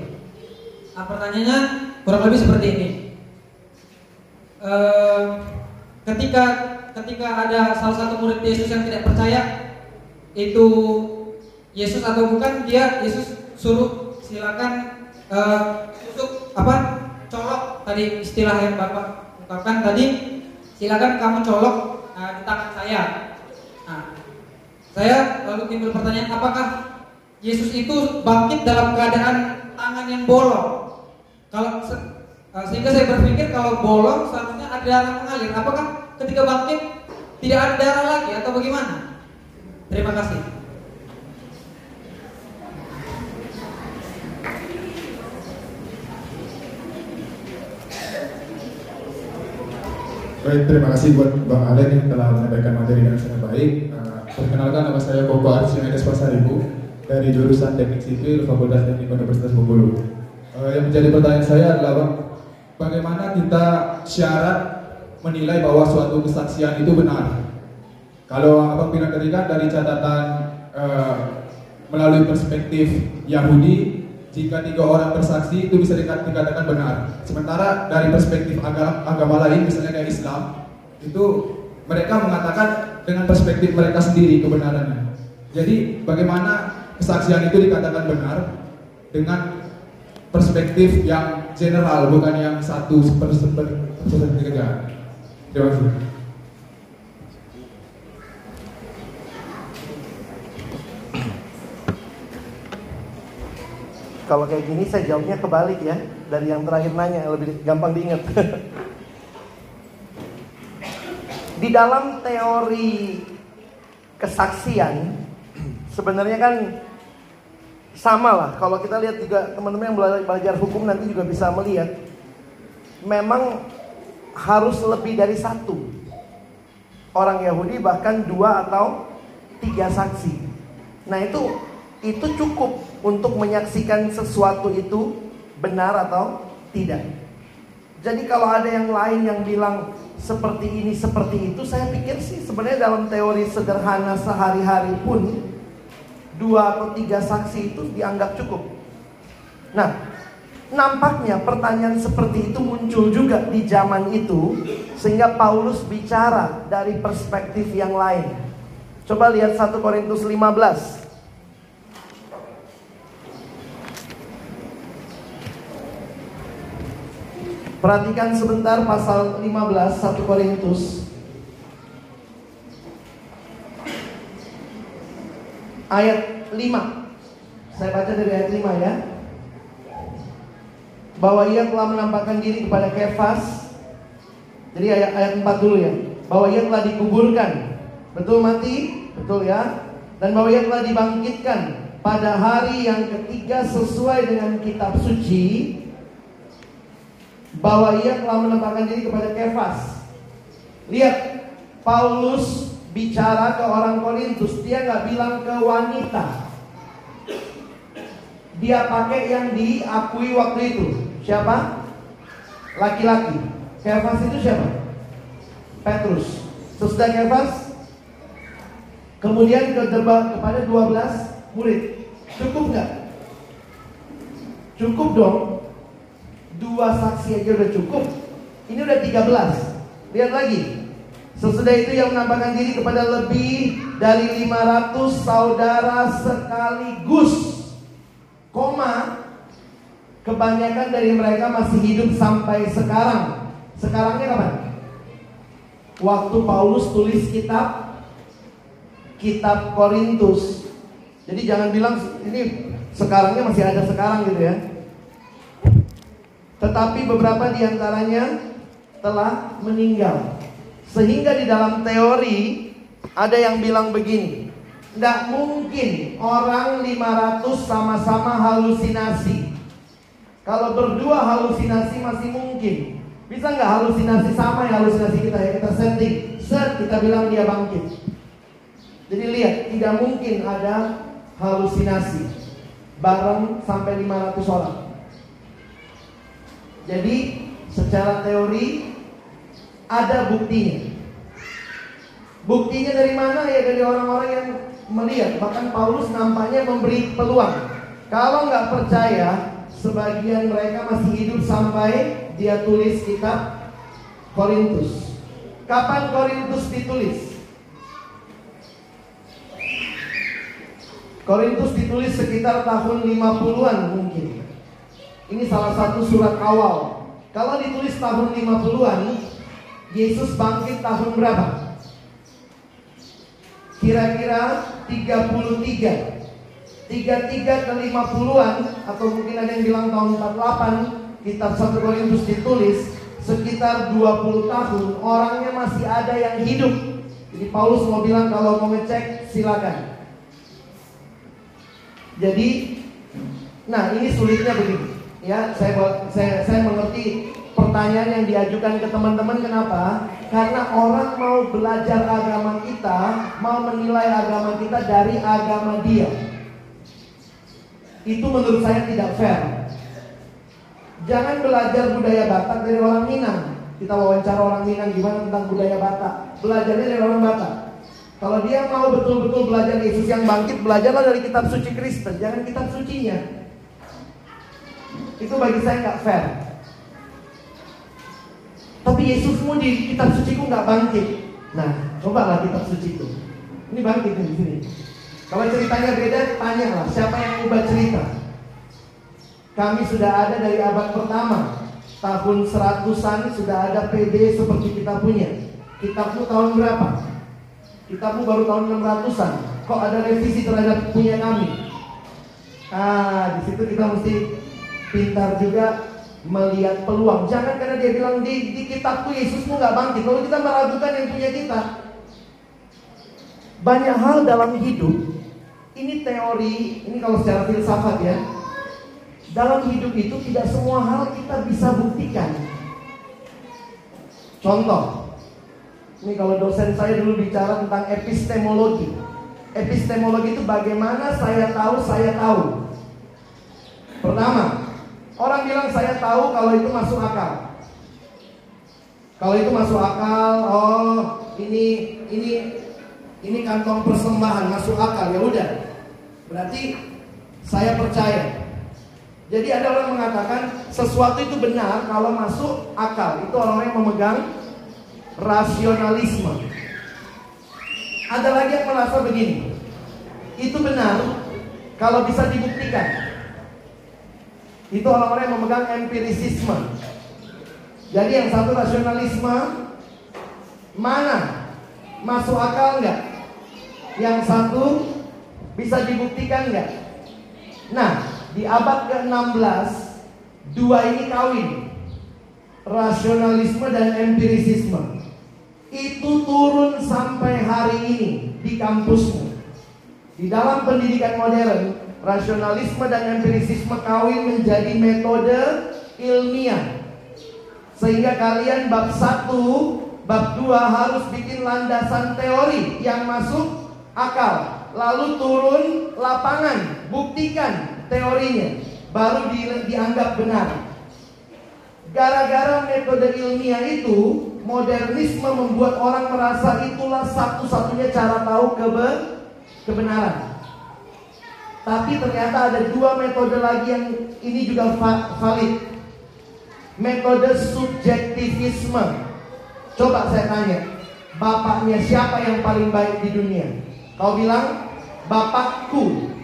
Nah, pertanyaannya kurang lebih seperti ini. Uh, ketika ketika ada salah satu murid Yesus yang tidak percaya itu Yesus atau bukan dia Yesus suruh silakan uh, susuk apa colok tadi istilah yang bapak ungkapkan tadi silakan kamu colok uh, di tangan saya. Nah, saya lalu timbul pertanyaan apakah Yesus itu bangkit dalam keadaan tangan yang bolong? Kalau uh, sehingga saya berpikir kalau bolong seharusnya ada darah mengalir. Apakah ketika bangkit tidak ada darah lagi atau bagaimana? Terima kasih. Baik, terima kasih buat Bang Alen yang telah menyampaikan materi dengan sangat baik. Uh, perkenalkan nama saya Koko Arsimedes Pasaribu dari jurusan Teknik Sipil Fakultas Teknik Universitas Bengkulu. Uh, yang menjadi pertanyaan saya adalah Bang, bagaimana kita syarat menilai bahwa suatu kesaksian itu benar? Kalau Abang bilang tadi kan dari catatan uh, melalui perspektif Yahudi jika tiga orang bersaksi itu bisa dikatakan benar. Sementara dari perspektif agama, agama lain, misalnya kayak Islam, itu mereka mengatakan dengan perspektif mereka sendiri kebenarannya. Jadi bagaimana kesaksian itu dikatakan benar dengan perspektif yang general, bukan yang satu seperti seperti Terima kasih. Kalau kayak gini saya jawabnya kebalik ya dari yang terakhir nanya lebih gampang diingat. *laughs* Di dalam teori kesaksian sebenarnya kan sama lah. Kalau kita lihat juga teman-teman yang belajar hukum nanti juga bisa melihat memang harus lebih dari satu orang Yahudi bahkan dua atau tiga saksi. Nah itu itu cukup untuk menyaksikan sesuatu itu benar atau tidak. Jadi kalau ada yang lain yang bilang seperti ini seperti itu, saya pikir sih sebenarnya dalam teori sederhana sehari-hari pun dua atau tiga saksi itu dianggap cukup. Nah, nampaknya pertanyaan seperti itu muncul juga di zaman itu sehingga Paulus bicara dari perspektif yang lain. Coba lihat 1 Korintus 15 Perhatikan sebentar pasal 15 1 Korintus ayat 5. Saya baca dari ayat 5 ya. Bahwa ia telah menampakkan diri kepada Kefas. Jadi ayat ayat 4 dulu ya. Bahwa ia telah dikuburkan. Betul mati? Betul ya. Dan bahwa ia telah dibangkitkan pada hari yang ketiga sesuai dengan kitab suci bahwa ia telah menempatkan diri kepada Kefas. Lihat, Paulus bicara ke orang Korintus, dia nggak bilang ke wanita. Dia pakai yang diakui waktu itu. Siapa? Laki-laki. Kefas itu siapa? Petrus. Sesudah Kefas, kemudian ke kepada 12 murid. Cukup nggak? Cukup dong. Dua saksi aja udah cukup. Ini udah 13. Lihat lagi. Sesudah itu yang menambahkan diri kepada lebih dari 500 saudara sekaligus. Koma, kebanyakan dari mereka masih hidup sampai sekarang. Sekarangnya kapan? Waktu Paulus tulis kitab kitab Korintus. Jadi jangan bilang ini sekarangnya masih ada sekarang gitu ya. Tetapi beberapa di antaranya telah meninggal. Sehingga di dalam teori ada yang bilang begini. Tidak mungkin orang 500 sama-sama halusinasi. Kalau berdua halusinasi masih mungkin. Bisa nggak halusinasi sama ya halusinasi kita ya kita setting. Set kita bilang dia bangkit. Jadi lihat tidak mungkin ada halusinasi bareng sampai 500 orang. Jadi secara teori ada buktinya. Buktinya dari mana ya dari orang-orang yang melihat. Bahkan Paulus nampaknya memberi peluang. Kalau nggak percaya, sebagian mereka masih hidup sampai dia tulis kitab Korintus. Kapan Korintus ditulis? Korintus ditulis sekitar tahun 50-an mungkin. Ini salah satu surat awal. Kalau ditulis tahun 50-an, Yesus bangkit tahun berapa? Kira-kira 33. 33 ke 50-an atau mungkin ada yang bilang tahun 48 kitab 1 Korintus ditulis sekitar 20 tahun orangnya masih ada yang hidup. Jadi Paulus mau bilang kalau mau ngecek silakan. Jadi nah ini sulitnya begini ya saya saya saya mengerti pertanyaan yang diajukan ke teman-teman kenapa? Karena orang mau belajar agama kita, mau menilai agama kita dari agama dia. Itu menurut saya tidak fair. Jangan belajar budaya Batak dari orang Minang. Kita wawancara orang Minang gimana tentang budaya Batak. Belajarnya dari orang Batak. Kalau dia mau betul-betul belajar Yesus yang bangkit, belajarlah dari kitab suci Kristen, jangan kitab sucinya. Itu bagi saya nggak fair. Tapi Yesusmu di kitab suci ku nggak bangkit. Nah, cobalah kitab suci itu. Ini bangkit di sini. Kalau ceritanya beda, tanyalah siapa yang ubah cerita. Kami sudah ada dari abad pertama. Tahun seratusan sudah ada PD seperti kita punya. Kitabmu tahun berapa? Kitabmu baru tahun 600-an. Kok ada revisi terhadap punya kami? Ah, di situ kita mesti pintar juga melihat peluang. Jangan karena dia bilang di, di kitabku Yesusmu nggak bangkit. Lalu kita meragukan yang punya kita. Banyak hal dalam hidup. Ini teori, ini kalau secara filsafat ya. Dalam hidup itu tidak semua hal kita bisa buktikan. Contoh, ini kalau dosen saya dulu bicara tentang epistemologi. Epistemologi itu bagaimana saya tahu saya tahu. Pertama, Orang bilang saya tahu kalau itu masuk akal. Kalau itu masuk akal, oh ini ini ini kantong persembahan masuk akal ya udah. Berarti saya percaya. Jadi ada orang mengatakan sesuatu itu benar kalau masuk akal. Itu orang yang memegang rasionalisme. Ada lagi yang merasa begini. Itu benar kalau bisa dibuktikan. Itu orang-orang yang memegang empirisisme. Jadi yang satu rasionalisme mana masuk akal nggak? Yang satu bisa dibuktikan nggak? Nah, di abad ke-16 dua ini kawin. Rasionalisme dan empirisisme. Itu turun sampai hari ini di kampusmu. Di dalam pendidikan modern, rasionalisme dan empirisisme kawin menjadi metode ilmiah. Sehingga kalian bab 1, bab 2 harus bikin landasan teori yang masuk akal. Lalu turun lapangan, buktikan teorinya. Baru di, dianggap benar. Gara-gara metode ilmiah itu, modernisme membuat orang merasa itulah satu-satunya cara tahu kebe kebenaran. Tapi ternyata ada dua metode lagi yang ini juga valid metode subjektivisme. Coba saya tanya, bapaknya siapa yang paling baik di dunia? Kau bilang, bapakku.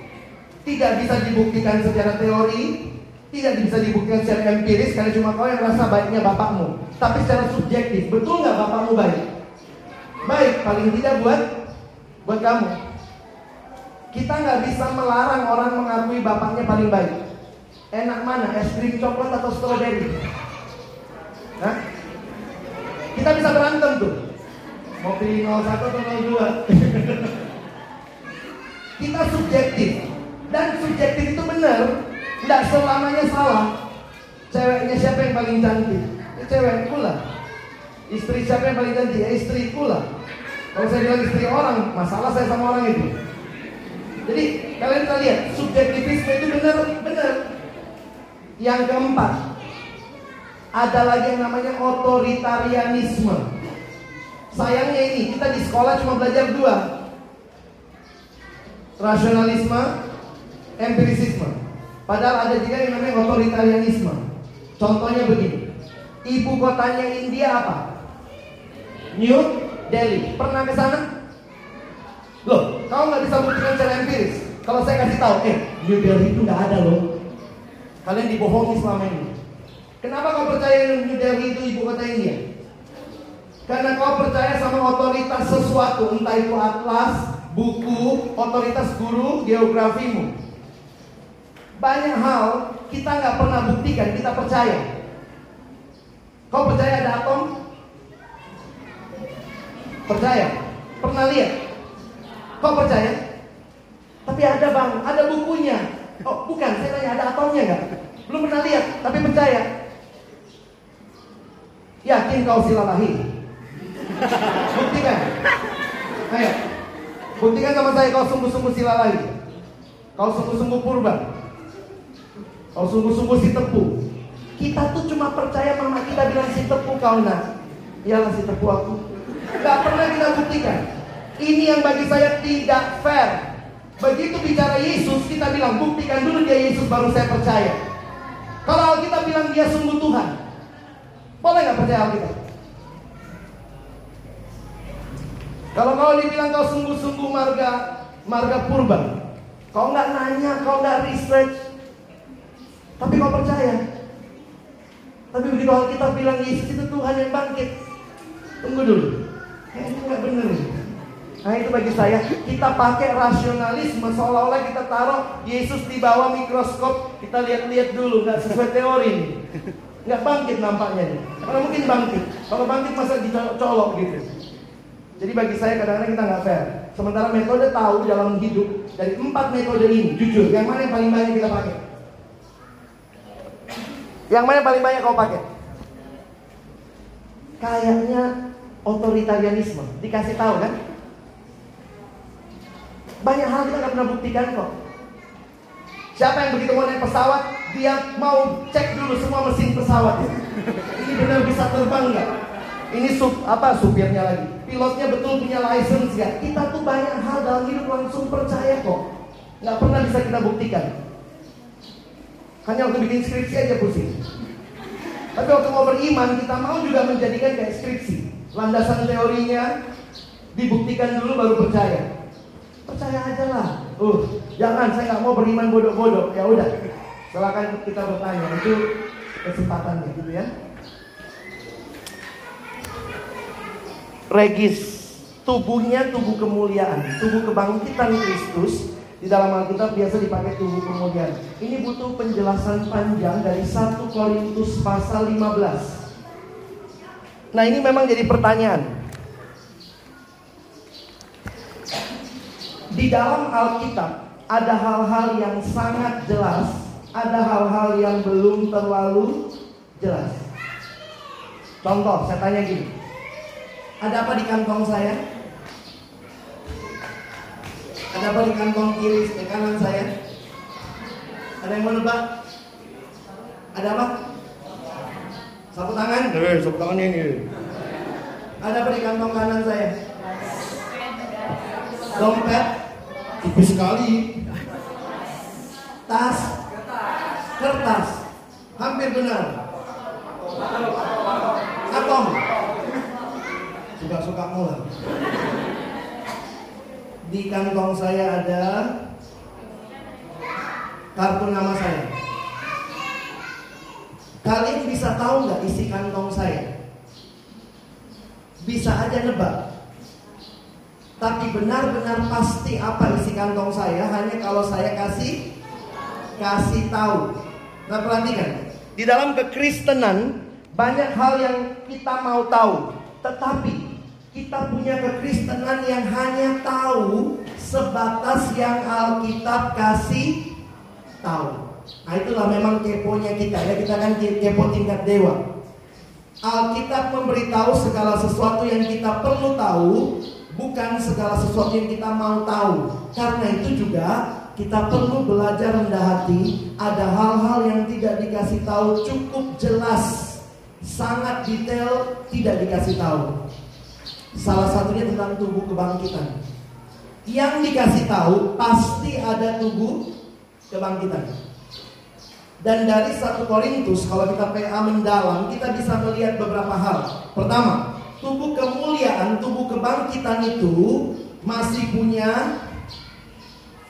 Tidak bisa dibuktikan secara teori, tidak bisa dibuktikan secara empiris karena cuma kau yang rasa baiknya bapakmu. Tapi secara subjektif, betul nggak bapakmu baik? Baik, paling tidak buat buat kamu. Kita nggak bisa melarang orang mengakui bapaknya paling baik. Enak mana, es krim coklat atau strawberry? Hah? Kita bisa berantem tuh. Mau pilih 01 atau 02. *laughs* Kita subjektif. Dan subjektif itu benar. Tidak selamanya salah. Ceweknya siapa yang paling cantik? Ya, cewekku lah. Istri siapa yang paling cantik? Ya istriku lah. Kalau saya bilang istri orang, masalah saya sama orang itu. Jadi kalian bisa lihat subjektivisme itu benar benar. Yang keempat, ada lagi yang namanya otoritarianisme. Sayangnya ini kita di sekolah cuma belajar dua. Rasionalisme, empirisisme. Padahal ada juga yang namanya otoritarianisme. Contohnya begini. Ibu kotanya India apa? New Delhi. Pernah ke sana? Loh, kau nggak bisa empiris. Kalau saya kasih tahu, eh, New Delhi itu nggak ada loh. Kalian dibohongi selama ini. Kenapa kau percaya New Delhi itu ibu kota India? Karena kau percaya sama otoritas sesuatu, entah itu atlas, buku, otoritas guru, geografimu. Banyak hal kita nggak pernah buktikan, kita percaya. Kau percaya ada atom? Percaya? Pernah lihat? Kau percaya? Tapi ada bang, ada bukunya. Oh bukan, saya tanya ada atomnya nggak? Belum pernah lihat, tapi percaya. Yakin kau silalahi? Buktikan. Ayo. Buktikan sama saya kau sungguh-sungguh silalahi. Kau sungguh-sungguh purba. Kau sungguh-sungguh si tepu. Kita tuh cuma percaya mama kita bilang si tepu kau nak. Iyalah si tepu aku. Gak pernah kita buktikan. Ini yang bagi saya tidak fair. Begitu bicara Yesus, kita bilang buktikan dulu dia Yesus baru saya percaya. Kalau kita bilang dia sungguh Tuhan, boleh nggak percaya Alkitab? Kalau kau dibilang kau sungguh-sungguh marga marga purba, kau nggak nanya, kau nggak research, tapi kau percaya. Tapi begitu Alkitab bilang Yesus itu Tuhan yang bangkit, tunggu dulu, kayaknya nggak benar. Nah itu bagi saya kita pakai rasionalisme seolah-olah kita taruh Yesus di bawah mikroskop. Kita lihat-lihat dulu nggak sesuai teori nih nggak bangkit nampaknya nih karena mungkin bangkit. Kalau bangkit masa dicolok gitu. Jadi bagi saya kadang-kadang kita nggak fair. Sementara metode tahu dalam hidup dari empat metode ini jujur yang mana yang paling banyak kita pakai? Yang mana yang paling banyak kau pakai? Kayaknya otoritarianisme. Dikasih tahu kan banyak hal kita nggak pernah buktikan kok. Siapa yang begitu mau naik pesawat, dia mau cek dulu semua mesin pesawat. Ini benar bisa terbang nggak? Ini sup apa supirnya lagi? Pilotnya betul punya license ya? Kita tuh banyak hal dalam hidup langsung percaya kok. Nggak pernah bisa kita buktikan. Hanya waktu bikin skripsi aja pusing. Tapi waktu mau beriman, kita mau juga menjadikan kayak skripsi. Landasan teorinya dibuktikan dulu baru percaya. Percaya aja lah. Uh, jangan saya nggak mau beriman bodoh-bodoh. Ya udah, silakan kita bertanya. Itu kesempatannya gitu ya. Regis tubuhnya tubuh kemuliaan, tubuh kebangkitan Kristus di dalam Alkitab biasa dipakai tubuh kemuliaan. Ini butuh penjelasan panjang dari 1 Korintus pasal 15. Nah, ini memang jadi pertanyaan. Di dalam Alkitab ada hal-hal yang sangat jelas, ada hal-hal yang belum terlalu jelas. Contoh, saya tanya gini. Ada apa di kantong saya? Ada apa di kantong kiri di kanan saya? Ada yang mau nebak? Ada apa? Sapu tangan? Eh, sapu tangan ini. Ada apa di kantong kanan saya? Dompet? Tipis sekali. Tas? Kertas? Hampir benar. Atom? Suka-suka mula. Di kantong saya ada kartu nama saya. Kalian bisa tahu nggak isi kantong saya? Bisa aja nebak. Tapi benar-benar pasti apa isi kantong saya hanya kalau saya kasih kasih tahu. Nah perhatikan, di dalam kekristenan banyak hal yang kita mau tahu, tetapi kita punya kekristenan yang hanya tahu sebatas yang Alkitab kasih tahu. Nah itulah memang keponya kita ya, kita kan kepo tingkat dewa. Alkitab memberitahu segala sesuatu yang kita perlu tahu, bukan segala sesuatu yang kita mau tahu. Karena itu juga kita perlu belajar rendah hati. Ada hal-hal yang tidak dikasih tahu cukup jelas, sangat detail, tidak dikasih tahu. Salah satunya tentang tubuh kebangkitan. Yang dikasih tahu pasti ada tubuh kebangkitan. Dan dari satu Korintus kalau kita PA mendalam kita bisa melihat beberapa hal. Pertama, tubuh kemuliaan, tubuh kebangkitan itu masih punya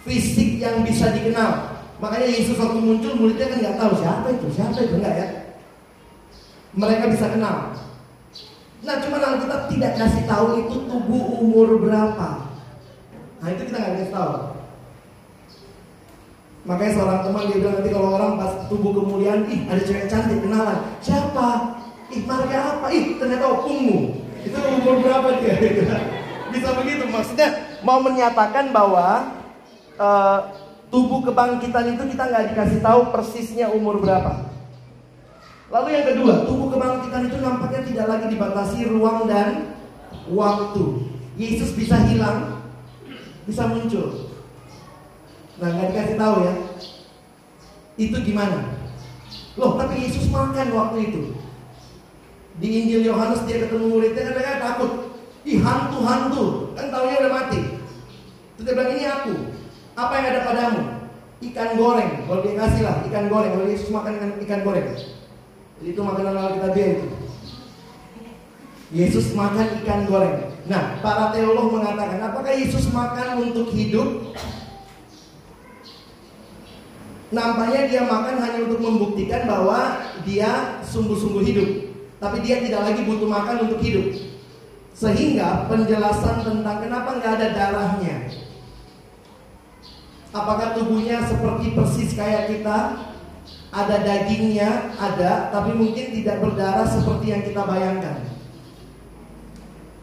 fisik yang bisa dikenal. Makanya Yesus waktu muncul muridnya kan nggak tahu siapa itu, siapa itu enggak ya. Mereka bisa kenal. Nah cuma Alkitab tidak kasih tahu itu tubuh umur berapa. Nah itu kita nggak kasih tahu. Makanya seorang teman dia bilang nanti kalau orang pas tubuh kemuliaan, ih ada cewek cantik kenalan. Siapa? Ih marga apa? Ih ternyata opungmu. Itu umur berapa dia? *laughs* Bisa begitu maksudnya mau menyatakan bahwa uh, tubuh kebangkitan itu kita nggak dikasih tahu persisnya umur berapa. Lalu yang kedua, tubuh kebangkitan itu nampaknya tidak lagi dibatasi ruang dan waktu. Yesus bisa hilang, bisa muncul. Nah nggak dikasih tahu ya. Itu gimana? Loh tapi Yesus makan waktu itu. Di Injil Yohanes dia ketemu muridnya kan mereka takut. Ih hantu-hantu. Kan taunya udah mati. Terus dia bilang ini aku. Apa yang ada padamu? Ikan goreng. Kalau dia kasih lah ikan goreng. Kalau Yesus makan ikan, ikan goreng. Jadi itu makanan Alkitabiah itu. Yesus makan ikan goreng. Nah, para teolog mengatakan, apakah Yesus makan untuk hidup Nampaknya dia makan hanya untuk membuktikan bahwa dia sungguh-sungguh hidup. Tapi dia tidak lagi butuh makan untuk hidup. Sehingga penjelasan tentang kenapa nggak ada darahnya. Apakah tubuhnya seperti persis kayak kita? Ada dagingnya, ada, tapi mungkin tidak berdarah seperti yang kita bayangkan.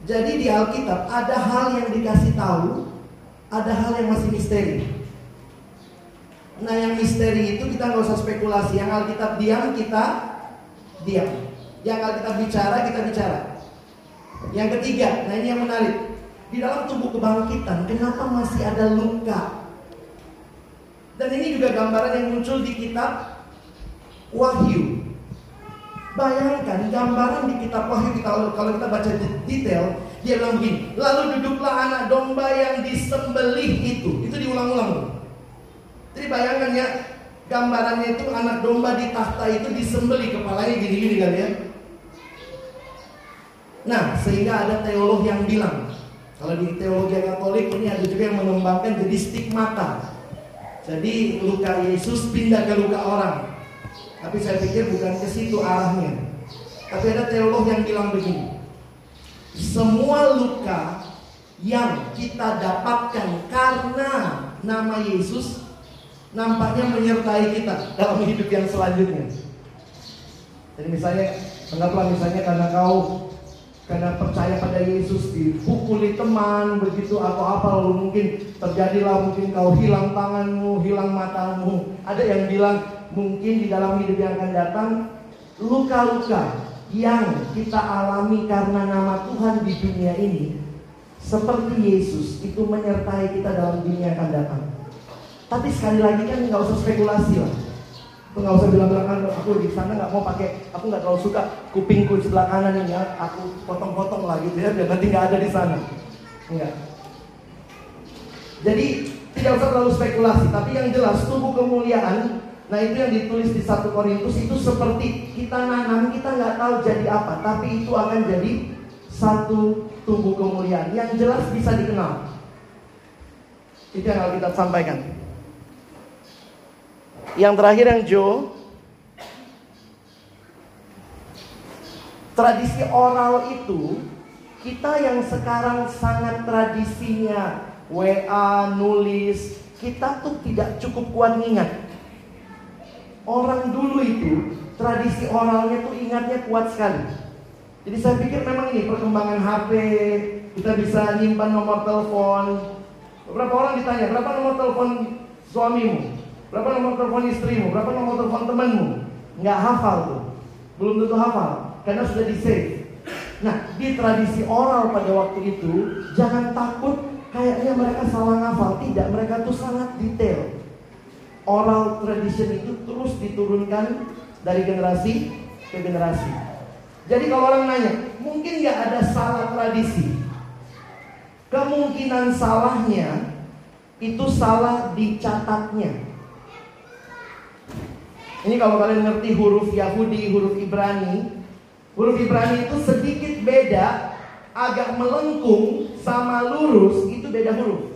Jadi di Alkitab ada hal yang dikasih tahu, ada hal yang masih misteri. Nah yang misteri itu kita nggak usah spekulasi. Yang Alkitab diam kita diam. Yang Alkitab bicara kita bicara. Yang ketiga, nah ini yang menarik. Di dalam tubuh kebangkitan, kenapa masih ada luka? Dan ini juga gambaran yang muncul di kitab Wahyu. Bayangkan gambaran di kitab Wahyu kita kalau kita baca detail, dia bilang begini, lalu duduklah anak domba yang disembelih itu. Itu diulang-ulang. Jadi bayangkan ya, gambarannya itu anak domba di tahta itu disembeli kepalanya gini-gini kali ya. Nah, sehingga ada teolog yang bilang, kalau di teologi Katolik ini ada juga yang mengembangkan jadi stigmata. Jadi luka Yesus pindah ke luka orang. Tapi saya pikir bukan ke situ arahnya. Tapi ada teolog yang bilang begini. Semua luka yang kita dapatkan karena nama Yesus nampaknya menyertai kita dalam hidup yang selanjutnya. Jadi misalnya, anggaplah misalnya karena kau karena percaya pada Yesus dipukuli teman begitu atau apa lalu mungkin terjadilah mungkin kau hilang tanganmu, hilang matamu. Ada yang bilang mungkin di dalam hidup yang akan datang luka-luka yang kita alami karena nama Tuhan di dunia ini seperti Yesus itu menyertai kita dalam dunia akan datang. Tapi sekali lagi kan nggak usah spekulasi lah. Aku nggak usah bilang-bilang kan aku di sana nggak mau pakai, aku nggak terlalu suka kupingku sebelah kanan ini ya, aku potong-potong lah gitu ya, biar nanti nggak ada di sana. Enggak. Jadi tidak usah terlalu spekulasi, tapi yang jelas tubuh kemuliaan Nah itu yang ditulis di 1 Korintus itu seperti kita nanam kita nggak tahu jadi apa, tapi itu akan jadi satu tubuh kemuliaan yang jelas bisa dikenal. Itu yang kita sampaikan. Yang terakhir yang Joe, tradisi oral itu kita yang sekarang sangat tradisinya WA, nulis, kita tuh tidak cukup kuat ingat Orang dulu itu tradisi oralnya tuh ingatnya kuat sekali. Jadi saya pikir memang ini perkembangan HP, kita bisa nyimpan nomor telepon. Beberapa orang ditanya, berapa nomor telepon suamimu? Berapa nomor telepon istrimu? Berapa nomor telepon temanmu? Nggak hafal tuh. Belum tentu hafal, karena sudah di save. Nah, di tradisi oral pada waktu itu, jangan takut kayaknya mereka salah ngafal. Tidak, mereka tuh sangat detail oral tradition itu terus diturunkan dari generasi ke generasi. Jadi kalau orang nanya, mungkin nggak ada salah tradisi? Kemungkinan salahnya itu salah dicatatnya. Ini kalau kalian ngerti huruf Yahudi, huruf Ibrani, huruf Ibrani itu sedikit beda, agak melengkung sama lurus itu beda huruf.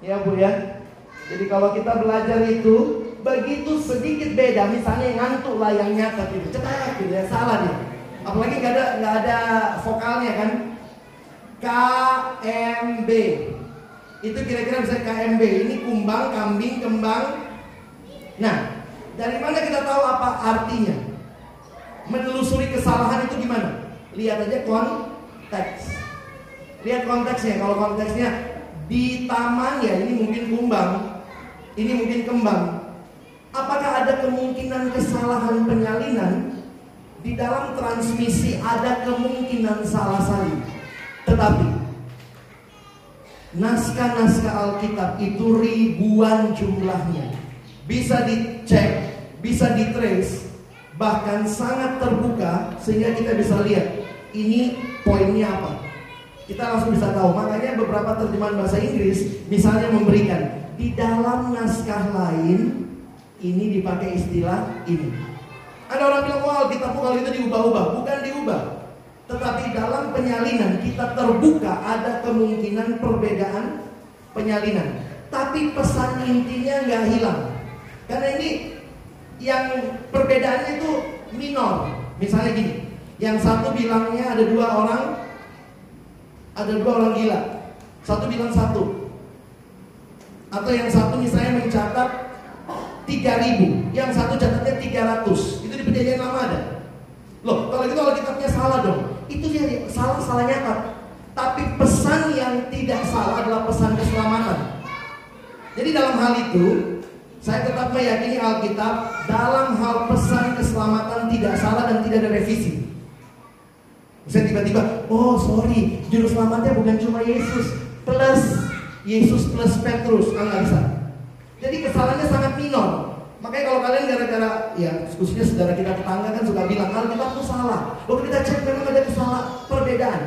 Ya Bu ya. Jadi kalau kita belajar itu begitu sedikit beda, misalnya ngantuk lah yang nyata gitu, cepat gitu ya salah dia. Apalagi nggak ada nggak ada vokalnya kan. KMB itu kira-kira bisa KMB. Ini kumbang, kambing, kembang. Nah, dari mana kita tahu apa artinya? Menelusuri kesalahan itu gimana? Lihat aja konteks. Lihat konteksnya. Kalau konteksnya di taman ya ini mungkin kumbang ini mungkin kembang. Apakah ada kemungkinan kesalahan penyalinan? Di dalam transmisi ada kemungkinan salah salin. Tetapi naskah-naskah Alkitab itu ribuan jumlahnya. Bisa dicek, bisa ditrace, bahkan sangat terbuka sehingga kita bisa lihat ini poinnya apa. Kita langsung bisa tahu. Makanya beberapa terjemahan bahasa Inggris misalnya memberikan di dalam naskah lain ini dipakai istilah ini. Ada orang bilang, wah kita kalau itu diubah-ubah. Bukan diubah. Tetapi dalam penyalinan kita terbuka ada kemungkinan perbedaan penyalinan. Tapi pesan intinya nggak hilang. Karena ini yang perbedaannya itu minor. Misalnya gini, yang satu bilangnya ada dua orang, ada dua orang gila. Satu bilang satu, atau yang satu misalnya mencatat 3000, yang satu catatnya 300. Itu di perjanjian lama ada. Loh, kalau gitu kalau kitabnya salah dong. Itu dia salah salah nyatat. Tapi pesan yang tidak salah adalah pesan keselamatan. Jadi dalam hal itu, saya tetap meyakini Alkitab dalam hal pesan keselamatan tidak salah dan tidak ada revisi. Saya tiba-tiba, oh sorry, juru selamatnya bukan cuma Yesus, plus Yesus plus Petrus, ah nggak bisa. Jadi kesalahannya sangat minor. Makanya kalau kalian gara-gara ya khususnya saudara kita tetangga kan suka bilang Alkitab itu salah. Lalu kita cek memang ada kesalahan perbedaan.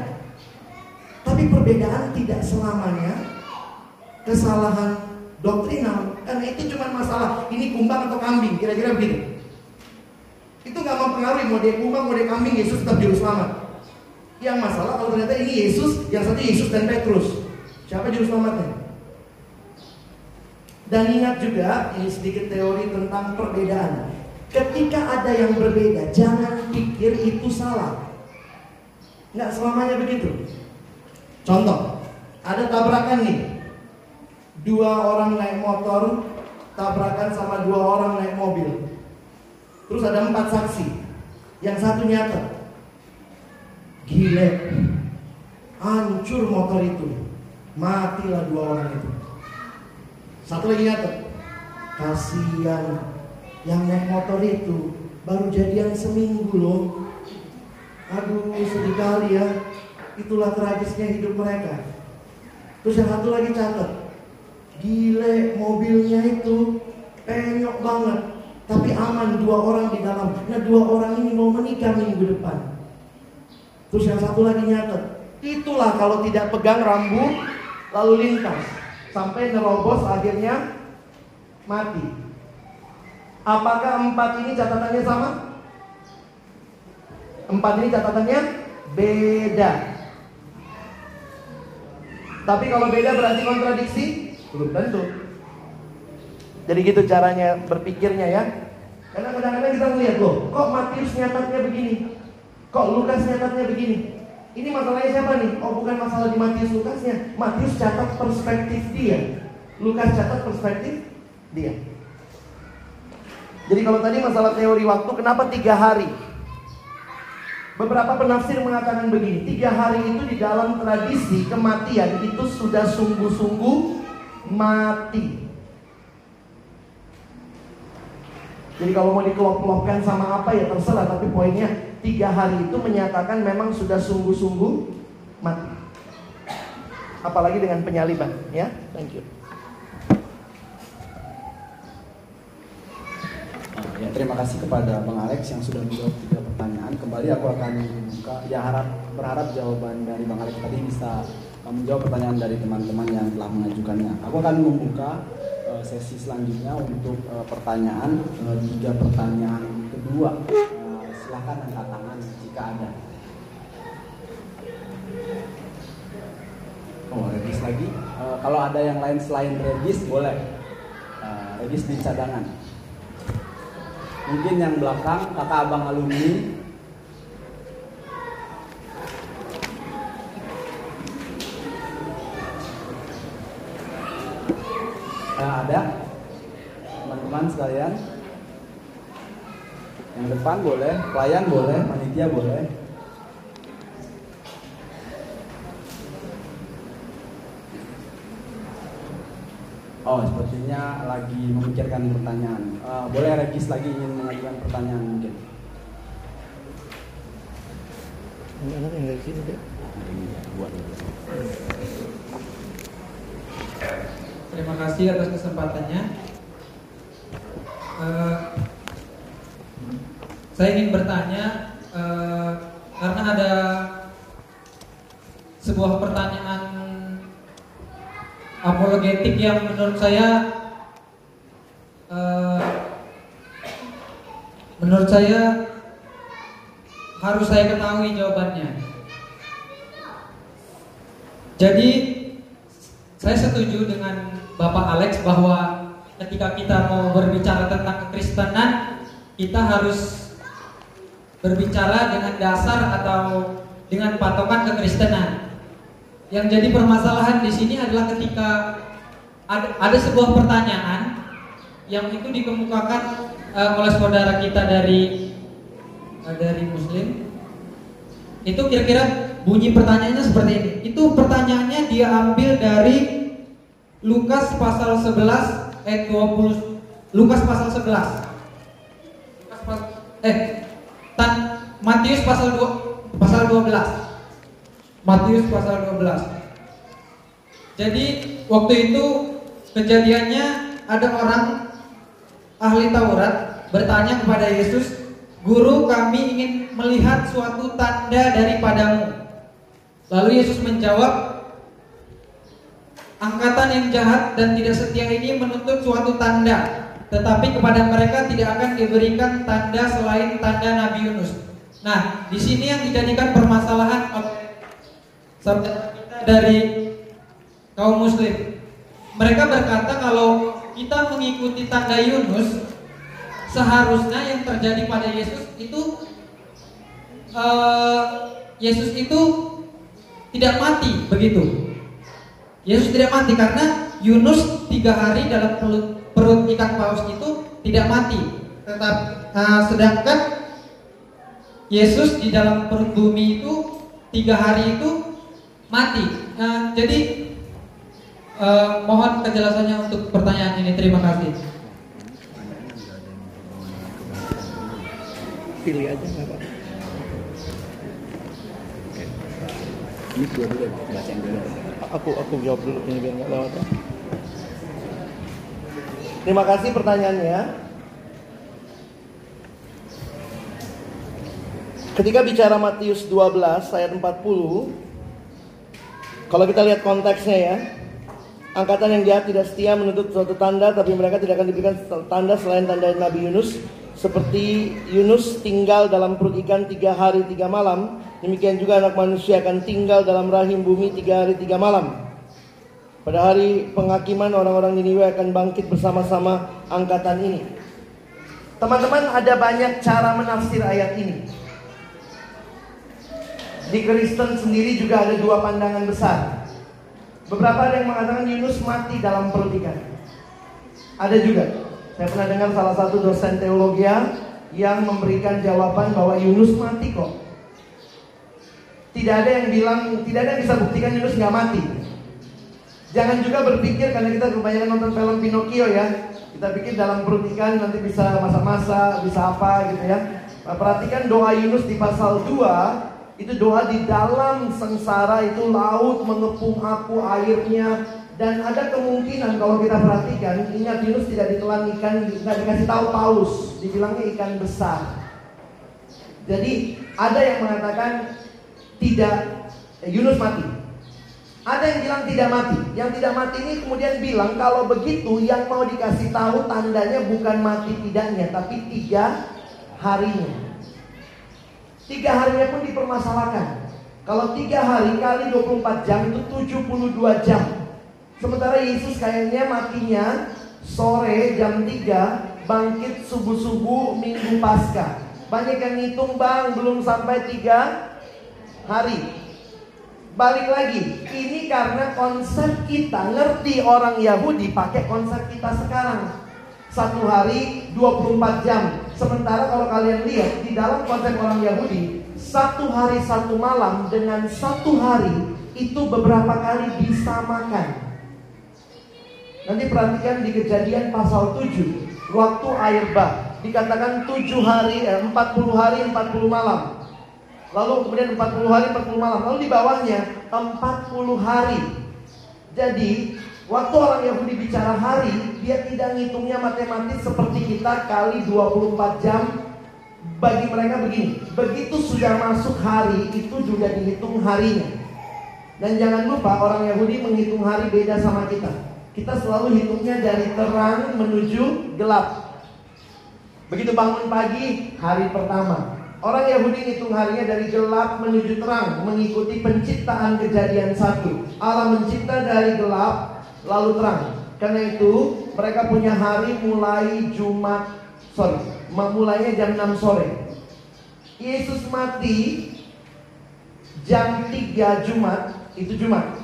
Tapi perbedaan tidak selamanya kesalahan doktrinal. Karena itu cuma masalah ini kumbang atau kambing, kira-kira begitu. Itu nggak mempengaruhi mau dia kumbang mau dia kambing Yesus tetap juru selamat. Yang masalah kalau ternyata ini Yesus, yang satu Yesus dan Petrus. Siapa juru selamatnya? Dan ingat juga, ini sedikit teori tentang perbedaan. Ketika ada yang berbeda, jangan pikir itu salah. Nggak selamanya begitu. Contoh, ada tabrakan nih. Dua orang naik motor, tabrakan sama dua orang naik mobil. Terus ada empat saksi. Yang satu nyata. Gile. Hancur motor itu Matilah dua orang itu. Satu lagi nyata. Kasihan yang naik motor itu baru jadian seminggu loh. Aduh, sedih kali ya. Itulah tragisnya hidup mereka. Terus yang satu lagi catat. Gile, mobilnya itu penyok banget. Tapi aman dua orang di dalam. Nah dua orang ini mau menikah minggu depan. Terus yang satu lagi nyatet. Itulah kalau tidak pegang rambut lalu lintas. Sampai nerobos akhirnya mati. Apakah empat ini catatannya sama? Empat ini catatannya beda. Tapi kalau beda berarti kontradiksi? Belum tentu. Jadi gitu caranya berpikirnya ya. Karena kadang-kadang kita melihat loh, kok Matius nyatatnya begini? Kok Lukas nyatatnya begini? Ini masalahnya siapa nih? Oh bukan masalah di Matius Lukasnya. Matius catat perspektif dia. Lukas catat perspektif dia. Jadi kalau tadi masalah teori waktu, kenapa tiga hari? Beberapa penafsir mengatakan begini, tiga hari itu di dalam tradisi kematian itu sudah sungguh-sungguh mati. Jadi kalau mau dikelop-kelopkan sama apa ya terserah, tapi poinnya tiga hari itu menyatakan memang sudah sungguh-sungguh mati. Apalagi dengan penyaliban, ya. Thank you. Ya, terima kasih kepada Bang Alex yang sudah menjawab tiga pertanyaan. Kembali aku akan membuka, ya harap berharap jawaban dari Bang Alex tadi bisa menjawab pertanyaan dari teman-teman yang telah mengajukannya. Aku akan membuka uh, sesi selanjutnya untuk uh, pertanyaan uh, tiga pertanyaan kedua. Uh, silahkan angkat tangan jika ada. Oh, Regis lagi. Kalau ada yang lain selain Regis boleh. Regis di cadangan mungkin yang belakang kakak abang alumni nah, ada teman-teman sekalian depan boleh pelayan boleh panitia boleh Oh, sepertinya lagi memikirkan pertanyaan. Uh, boleh Regis lagi ingin mengajukan pertanyaan mungkin? Anak yang dari sini deh. Terima kasih atas kesempatannya. Uh, saya ingin bertanya uh, karena ada sebuah pertanyaan apologetik yang menurut saya uh, menurut saya harus saya ketahui jawabannya. Jadi saya setuju dengan Bapak Alex bahwa ketika kita mau berbicara tentang kekristenan kita harus berbicara dengan dasar atau dengan patokan kekristenan. Yang jadi permasalahan di sini adalah ketika ada, ada sebuah pertanyaan yang itu dikemukakan uh, oleh saudara kita dari uh, dari Muslim. Itu kira-kira bunyi pertanyaannya seperti ini. Itu pertanyaannya dia ambil dari Lukas pasal 11 ayat 20 Lukas pasal 11. Lukas pas, eh Matius pasal 2 pasal 12. Matius pasal 12. Jadi waktu itu kejadiannya ada orang ahli Taurat bertanya kepada Yesus, "Guru, kami ingin melihat suatu tanda daripadamu." Lalu Yesus menjawab, "Angkatan yang jahat dan tidak setia ini menuntut suatu tanda, tetapi kepada mereka tidak akan diberikan tanda selain tanda Nabi Yunus." Nah, di sini yang dijadikan permasalahan kita dari kaum muslim. Mereka berkata kalau kita mengikuti tanda Yunus, seharusnya yang terjadi pada Yesus itu uh, Yesus itu tidak mati begitu. Yesus tidak mati karena Yunus tiga hari dalam perut, perut ikan paus itu tidak mati. Tetap uh, sedangkan Yesus di dalam perut bumi itu tiga hari itu mati. Nah, jadi uh, mohon kejelasannya untuk pertanyaan ini. Terima kasih. Pilih aja nggak apa. Ini dua dulu ya, Bang. bacain dulu. Aku aku jawab dulu ini biar nggak lewat. ya. Terima kasih pertanyaannya. Ketika bicara Matius 12 ayat 40, kalau kita lihat konteksnya ya, angkatan yang jahat tidak setia menuntut suatu tanda, tapi mereka tidak akan diberikan tanda selain tanda Nabi Yunus. Seperti Yunus tinggal dalam perut ikan tiga hari tiga malam, demikian juga anak manusia akan tinggal dalam rahim bumi tiga hari tiga malam. Pada hari penghakiman orang-orang Niniwe akan bangkit bersama-sama angkatan ini. Teman-teman ada banyak cara menafsir ayat ini. Di Kristen sendiri juga ada dua pandangan besar. Beberapa ada yang mengatakan Yunus mati dalam perut ikan. Ada juga. Saya pernah dengar salah satu dosen teologi yang memberikan jawaban bahwa Yunus mati kok. Tidak ada yang bilang, tidak ada yang bisa buktikan Yunus nggak mati. Jangan juga berpikir karena kita kebanyakan nonton film Pinocchio ya. Kita pikir dalam perut ikan nanti bisa masa-masa, bisa apa gitu ya. Nah, perhatikan doa Yunus di pasal 2 itu doa di dalam sengsara itu laut mengepung aku airnya. Dan ada kemungkinan kalau kita perhatikan ingat Yunus tidak ditelan ikan tidak dikasih tahu paus. Dibilangnya ikan besar. Jadi ada yang mengatakan tidak eh, Yunus mati. Ada yang bilang tidak mati. Yang tidak mati ini kemudian bilang kalau begitu yang mau dikasih tahu tandanya bukan mati tidaknya tapi tiga harinya Tiga harinya pun dipermasalahkan. Kalau tiga hari kali 24 jam itu 72 jam. Sementara Yesus kayaknya matinya sore jam 3 bangkit subuh-subuh minggu pasca. Banyak yang ngitung bang belum sampai tiga hari. Balik lagi, ini karena konsep kita ngerti orang Yahudi pakai konsep kita sekarang. Satu hari 24 jam. Sementara kalau kalian lihat di dalam konsep orang Yahudi Satu hari satu malam dengan satu hari Itu beberapa kali disamakan. Nanti perhatikan di kejadian pasal 7 Waktu air bah. Dikatakan 7 hari, eh, 40 hari, 40 malam. Lalu kemudian 40 hari, 40 malam. Lalu di bawahnya 40 hari. Jadi Waktu orang Yahudi bicara hari, dia tidak ngitungnya matematis seperti kita kali 24 jam. Bagi mereka begini, begitu sudah masuk hari, itu juga dihitung harinya. Dan jangan lupa orang Yahudi menghitung hari beda sama kita. Kita selalu hitungnya dari terang menuju gelap. Begitu bangun pagi, hari pertama. Orang Yahudi hitung harinya dari gelap menuju terang, mengikuti penciptaan kejadian satu. Allah mencipta dari gelap lalu terang. Karena itu mereka punya hari mulai Jumat, sorry, mulainya jam 6 sore. Yesus mati jam 3 Jumat, itu Jumat.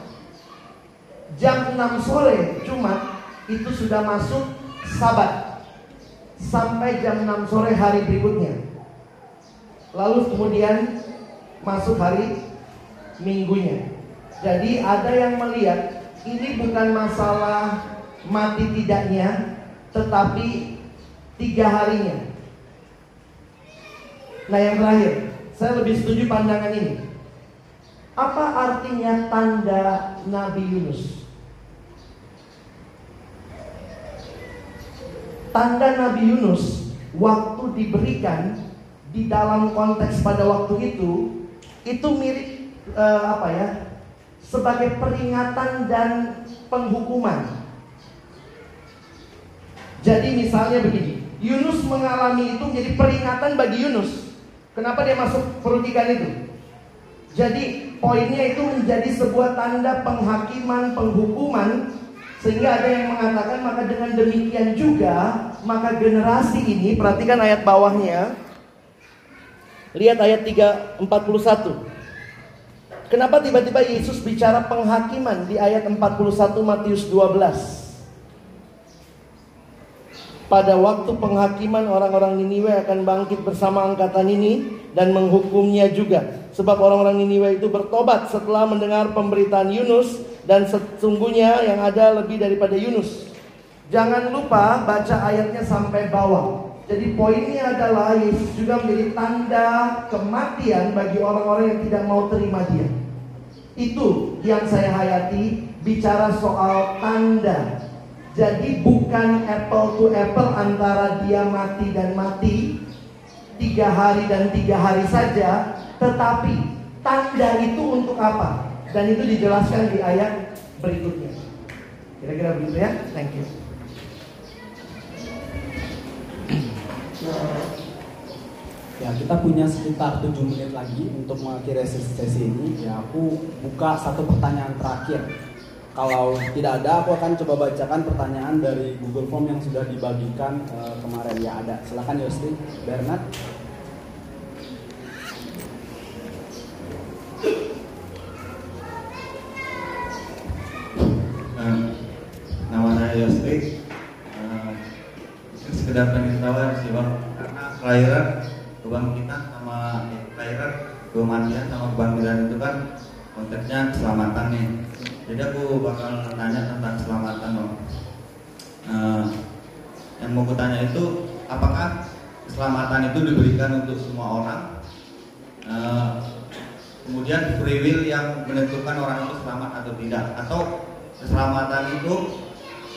Jam 6 sore Jumat itu sudah masuk Sabat. Sampai jam 6 sore hari berikutnya. Lalu kemudian masuk hari Minggunya. Jadi ada yang melihat ini bukan masalah mati tidaknya, tetapi tiga harinya. Nah yang terakhir, saya lebih setuju pandangan ini. Apa artinya tanda Nabi Yunus? Tanda Nabi Yunus waktu diberikan di dalam konteks pada waktu itu itu mirip uh, apa ya sebagai peringatan dan penghukuman. Jadi misalnya begini, Yunus mengalami itu jadi peringatan bagi Yunus. Kenapa dia masuk perut ikan itu? Jadi poinnya itu menjadi sebuah tanda penghakiman, penghukuman sehingga ada yang mengatakan maka dengan demikian juga maka generasi ini perhatikan ayat bawahnya Lihat ayat 341 Kenapa tiba-tiba Yesus bicara penghakiman di ayat 41 Matius 12? Pada waktu penghakiman orang-orang Niniwe akan bangkit bersama angkatan ini dan menghukumnya juga. Sebab orang-orang Niniwe itu bertobat setelah mendengar pemberitaan Yunus dan sesungguhnya yang ada lebih daripada Yunus. Jangan lupa baca ayatnya sampai bawah. Jadi poinnya adalah Yesus juga menjadi tanda kematian bagi orang-orang yang tidak mau terima dia. Itu yang saya hayati bicara soal tanda. Jadi bukan apple to apple antara dia mati dan mati tiga hari dan tiga hari saja, tetapi tanda itu untuk apa? Dan itu dijelaskan di ayat berikutnya. Kira-kira begitu ya? Thank you. Ya, kita punya sekitar 7 menit lagi untuk mengakhiri sesi ini. Ya, aku buka satu pertanyaan terakhir. Kalau tidak ada, aku akan coba bacakan pertanyaan dari Google Form yang sudah dibagikan uh, kemarin. Ya, ada. Silakan Yosri, Bernard. Uh, nama saya Yosri. Uh, sekedar pengen tahu sih bang, karena kelahiran kebangkitan sama eh, kelahiran kematian sama kebangkitan itu kan konteksnya keselamatan nih. Jadi aku bakal nanya tentang keselamatan dong uh, yang mau kutanya itu apakah keselamatan itu diberikan untuk semua orang? Uh, kemudian free will yang menentukan orang itu selamat atau tidak? Atau keselamatan itu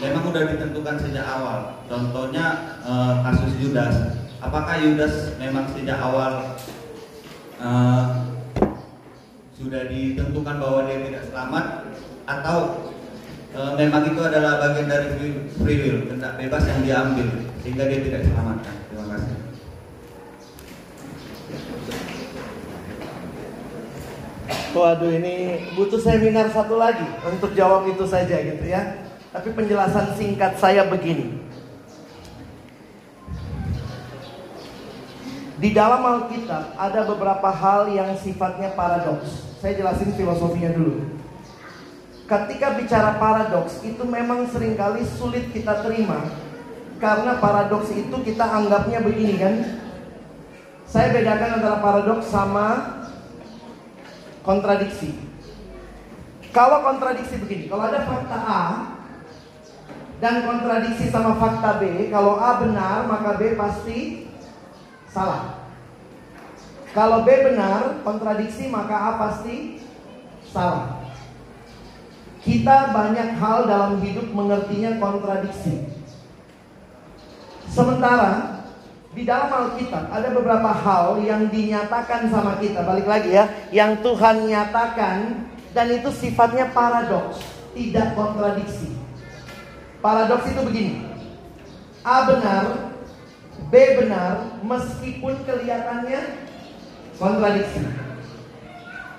memang sudah ditentukan sejak awal? Contohnya uh, kasus Yudas. Apakah Yudas memang sejak awal uh, sudah ditentukan bahwa dia tidak selamat atau uh, memang itu adalah bagian dari free will, kehendak bebas yang dia ambil sehingga dia tidak selamatkan. Terima kasih. Waduh ini butuh seminar satu lagi untuk jawab itu saja gitu ya. Tapi penjelasan singkat saya begini. Di dalam Alkitab ada beberapa hal yang sifatnya paradoks. Saya jelasin filosofinya dulu. Ketika bicara paradoks itu memang sering kali sulit kita terima karena paradoks itu kita anggapnya begini kan. Saya bedakan antara paradoks sama kontradiksi. Kalau kontradiksi begini, kalau ada fakta A dan kontradiksi sama fakta B, kalau A benar maka B pasti salah. Kalau B benar, kontradiksi maka A pasti salah. Kita banyak hal dalam hidup mengertinya kontradiksi. Sementara di dalam Alkitab ada beberapa hal yang dinyatakan sama kita. Balik lagi ya, yang Tuhan nyatakan dan itu sifatnya paradoks, tidak kontradiksi. Paradoks itu begini. A benar, B benar meskipun kelihatannya kontradiksi.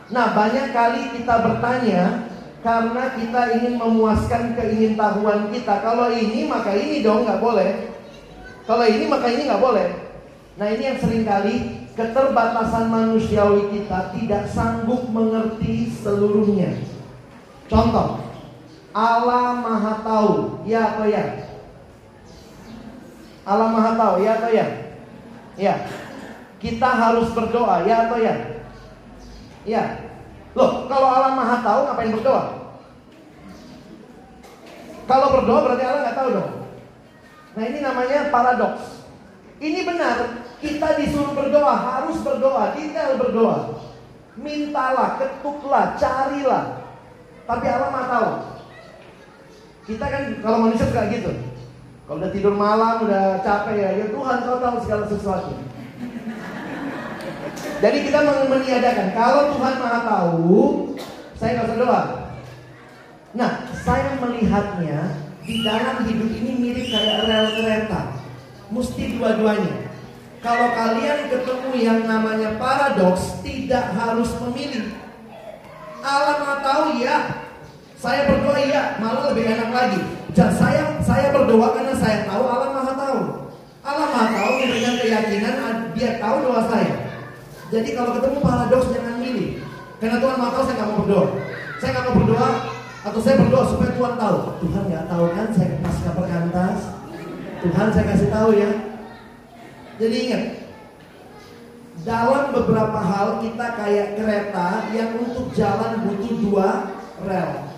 Nah, banyak kali kita bertanya karena kita ingin memuaskan keingintahuan kita. Kalau ini maka ini dong nggak boleh. Kalau ini maka ini nggak boleh. Nah ini yang sering kali keterbatasan manusiawi kita tidak sanggup mengerti seluruhnya. Contoh, Allah Maha Tahu, ya atau ya? Allah Maha Tahu, ya atau ya? Ya. Kita harus berdoa, ya atau ya? Ya. Loh, kalau Allah Maha Tahu ngapain berdoa? Kalau berdoa berarti Allah nggak tahu dong. Nah ini namanya paradoks. Ini benar, kita disuruh berdoa, harus berdoa, tinggal berdoa. Mintalah, ketuklah, carilah. Tapi Allah Maha tahu. Kita kan kalau manusia suka gitu. Kalau udah tidur malam, udah capek ya, ya Tuhan kau tahu segala sesuatu. Jadi kita meniadakan, kalau Tuhan Maha tahu, saya nggak usah doa. Nah, saya melihatnya di dalam hidup ini mirip kayak rel kereta. Mesti dua-duanya. Kalau kalian ketemu yang namanya paradoks, tidak harus memilih. Allah Maha tahu ya. Saya berdoa iya, malah lebih enak lagi. Saya saya berdoa karena saya tahu Allah Maha tahu. Allah Maha tahu dengan keyakinan dia tahu doa saya. Jadi kalau ketemu paradoks jangan milih. Karena Tuhan Maha tahu saya nggak mau berdoa. Saya nggak mau berdoa atau saya berdoa supaya Tuhan tahu. Tuhan nggak tahu kan saya pasca perkantas. Tuhan saya kasih tahu ya. Jadi ingat, dalam beberapa hal kita kayak kereta yang untuk jalan butuh dua rel.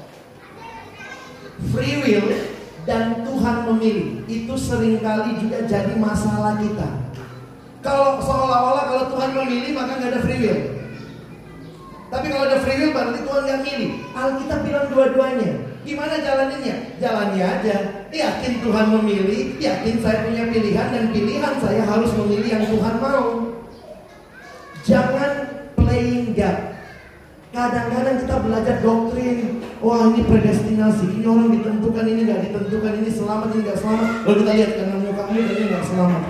Free will dan Tuhan memilih itu sering kali juga jadi masalah kita. Kalau seolah-olah kalau Tuhan memilih maka nggak ada free will. Tapi kalau ada free will berarti Tuhan nggak milih. Alkitab bilang dua-duanya. Gimana jalannya? Jalannya aja. Yakin Tuhan memilih, yakin saya punya pilihan dan pilihan saya harus memilih yang Tuhan mau. Jangan playing God. Kadang-kadang kita belajar doktrin, wah ini predestinasi, ini orang ditentukan, ini nggak ditentukan, ini selamat, ini nggak selamat. Lalu kita lihat karena mukamu ini nggak selamat.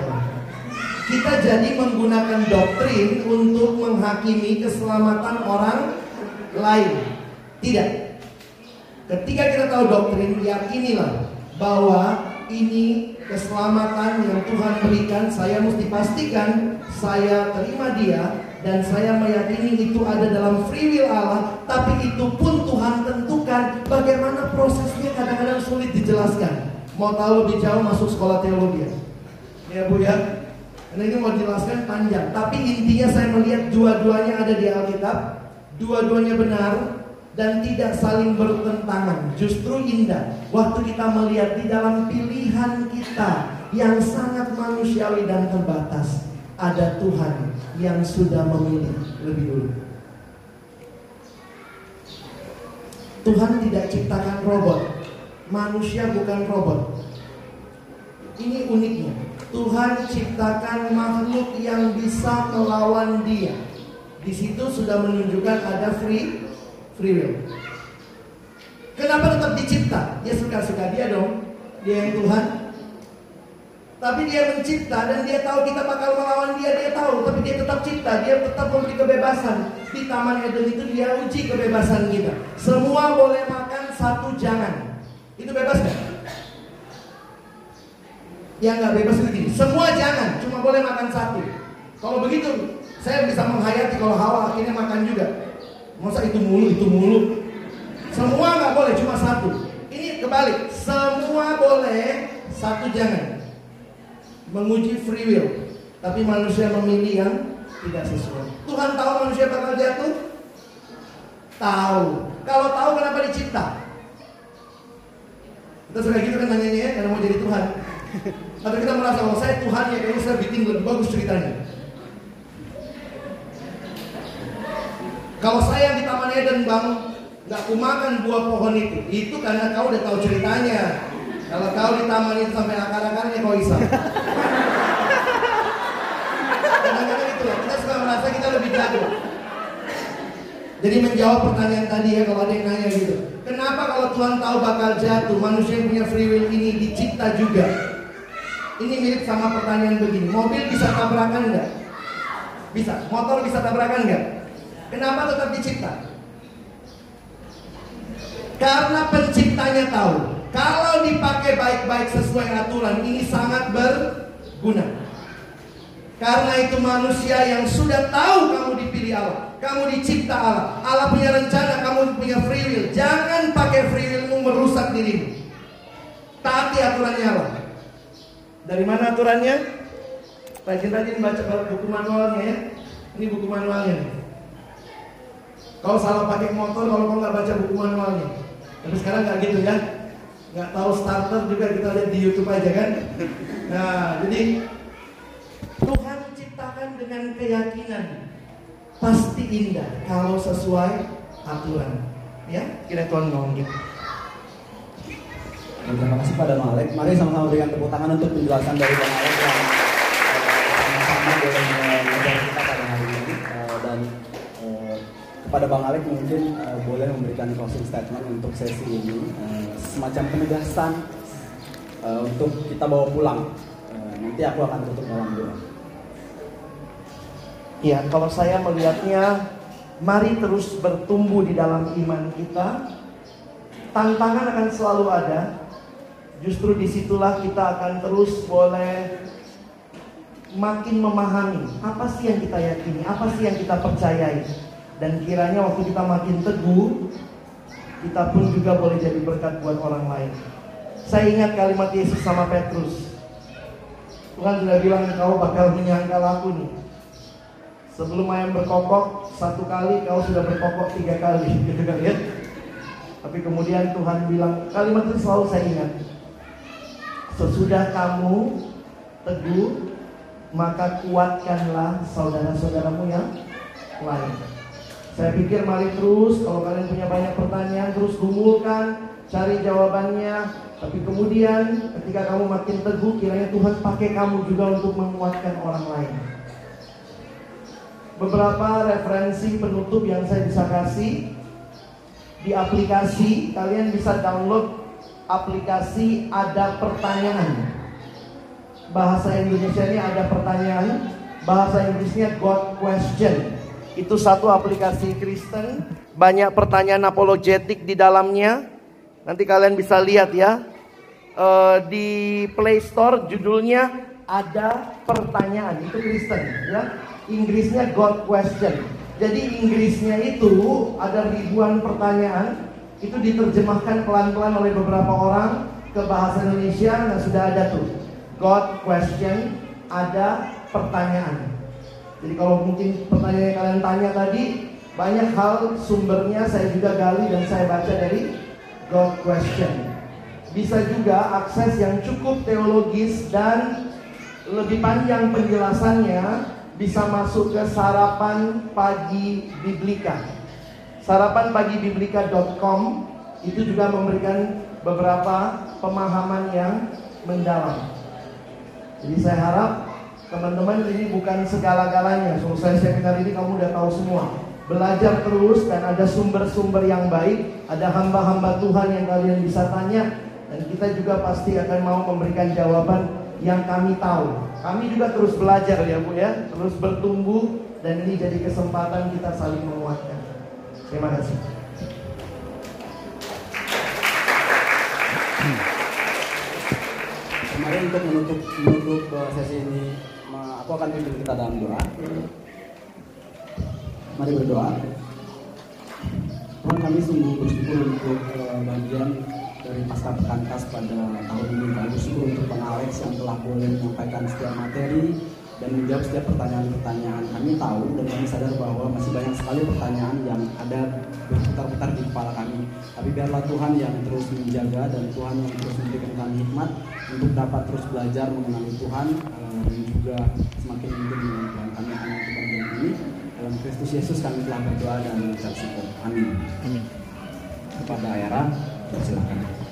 Kita jadi menggunakan doktrin untuk menghakimi keselamatan orang lain. Tidak. Ketika kita tahu doktrin, yakinilah bahwa ini keselamatan yang Tuhan berikan, saya mesti pastikan saya terima dia dan saya meyakini itu ada dalam free will Allah, tapi itu pun Tuhan tentukan bagaimana prosesnya kadang-kadang sulit dijelaskan. Mau tahu lebih jauh masuk sekolah teologi ya? Ya Bu ya. Ini mau jelaskan panjang, tapi intinya saya melihat dua-duanya ada di Alkitab, dua-duanya benar dan tidak saling bertentangan. Justru indah waktu kita melihat di dalam pilihan kita yang sangat manusiawi dan terbatas ada Tuhan yang sudah memilih lebih dulu. Tuhan tidak ciptakan robot. Manusia bukan robot. Ini uniknya. Tuhan ciptakan makhluk yang bisa melawan dia. Di situ sudah menunjukkan ada free free will. Kenapa tetap dicipta? Ya suka-suka dia dong. Dia yang Tuhan. Tapi dia mencipta dan dia tahu kita bakal melawan dia, dia tahu. Tapi dia tetap cipta, dia tetap memberi kebebasan. Di Taman Eden itu dia uji kebebasan kita. Semua boleh makan satu jangan. Itu bebas kan? Yang nggak bebas itu. Semua jangan, cuma boleh makan satu. Kalau begitu, saya bisa menghayati kalau Hawa akhirnya makan juga. Masa itu mulu, itu mulu. Semua nggak boleh, cuma satu. Ini kebalik, semua boleh, satu jangan menguji free will. Tapi manusia memilih yang tidak sesuai. Tuhan tahu manusia bakal jatuh? Tahu. Kalau tahu kenapa dicipta? Kita suka gitu kan nanyanya ya, karena mau jadi Tuhan. *laughs* Atau kita merasa kalau saya Tuhan ya kayaknya saya bikin lebih bagus ceritanya. Kalau saya yang di Taman Eden bang, nggak kumakan buah pohon itu, itu karena kau udah tahu ceritanya. Kalau kau di taman itu sampai akar-akarnya kau isap. *laughs* Kadang-kadang itu kita suka merasa kita lebih jago. Jadi menjawab pertanyaan tadi ya kalau ada yang nanya gitu. Kenapa kalau Tuhan tahu bakal jatuh, manusia yang punya free will ini dicipta juga? Ini mirip sama pertanyaan begini. Mobil bisa tabrakan nggak? Bisa. Motor bisa tabrakan nggak? Kenapa tetap dicipta? Karena penciptanya tahu kalau dipakai baik-baik sesuai aturan ini sangat berguna. Karena itu manusia yang sudah tahu kamu dipilih Allah, kamu dicipta Allah, Allah punya rencana, kamu punya free will. Jangan pakai free willmu merusak dirimu. Taati aturannya Allah. Dari mana aturannya? Rajin-rajin baca buku manualnya ya. Ini buku manualnya. Kau salah pakai motor kalau kau nggak baca buku manualnya. Tapi sekarang nggak gitu ya nggak tahu starter juga kita lihat di YouTube aja kan. Nah, jadi dengan keyakinan pasti indah kalau sesuai aturan. Ya, kira Tuhan ngomong gitu. Terima kasih pada Alek. Mari sama-sama berikan tepuk tangan untuk penjelasan dari Bang Alek yang sama-sama boleh kita pada hari ini Eh, dan eh, kepada Bang Alek mungkin eh, boleh memberikan closing statement untuk sesi ini Eh, semacam penegasan eh, untuk kita bawa pulang. Eh, nanti aku akan tutup dalam doa. Ya, kalau saya melihatnya, mari terus bertumbuh di dalam iman kita. Tantangan akan selalu ada. Justru di situlah kita akan terus boleh makin memahami apa sih yang kita yakini, apa sih yang kita percayai. Dan kiranya waktu kita makin teguh, kita pun juga boleh jadi berkat buat orang lain. Saya ingat kalimat Yesus sama Petrus. Tuhan sudah bilang kau bakal menyangkal aku nih. Sebelum ayam berkokok satu kali, kau sudah berkokok tiga kali, *laughs* gitu kan ya? Tapi kemudian Tuhan bilang kalimat itu selalu saya ingat. Sesudah kamu teguh, maka kuatkanlah saudara-saudaramu yang lain. Saya pikir mari terus kalau kalian punya banyak pertanyaan terus gumulkan, cari jawabannya. Tapi kemudian ketika kamu makin teguh kiranya Tuhan pakai kamu juga untuk menguatkan orang lain. Beberapa referensi penutup yang saya bisa kasih di aplikasi kalian bisa download aplikasi ada pertanyaan. Bahasa Indonesia ini ada pertanyaan, bahasa Inggrisnya God question. Itu satu aplikasi Kristen, banyak pertanyaan apologetik di dalamnya. Nanti kalian bisa lihat ya. Uh, di Play Store judulnya ada pertanyaan, itu Kristen ya. Inggrisnya God question. Jadi Inggrisnya itu ada ribuan pertanyaan, itu diterjemahkan pelan-pelan oleh beberapa orang ke bahasa Indonesia. Nah sudah ada tuh God question, ada pertanyaan. Jadi kalau mungkin pertanyaan yang kalian tanya tadi banyak hal sumbernya saya juga gali dan saya baca dari God question. Bisa juga akses yang cukup teologis dan lebih panjang penjelasannya bisa masuk ke sarapan pagi biblika. Sarapan pagi biblika.com itu juga memberikan beberapa pemahaman yang mendalam. Jadi saya harap Teman-teman ini bukan segala-galanya Selesai seminar ini kamu udah tahu semua Belajar terus dan ada sumber-sumber yang baik Ada hamba-hamba Tuhan yang kalian bisa tanya Dan kita juga pasti akan mau memberikan jawaban yang kami tahu Kami juga terus belajar ya Bu ya Terus bertumbuh dan ini jadi kesempatan kita saling menguatkan Terima kasih Kemarin untuk menutup menutup sesi ini aku akan pimpin kita dalam doa. Mari berdoa. Tuhan kami sungguh bersyukur untuk uh, bagian dari pasca pada tahun ini. Kami bersyukur untuk Bang Alex yang telah boleh menyampaikan setiap materi dan menjawab setiap pertanyaan-pertanyaan. Kami tahu dan kami sadar bahwa masih banyak sekali pertanyaan yang ada berputar-putar di kepala kami. Tapi biarlah Tuhan yang terus menjaga dan Tuhan yang terus memberikan kami hikmat untuk dapat terus belajar mengenali Tuhan eh, dan juga semakin mungkin dengan Tuhan kami akan bagian ini. Dalam Kristus Yesus kami telah berdoa dan mengucap syukur. Amin. Amin. Kepada Ayara, silakan.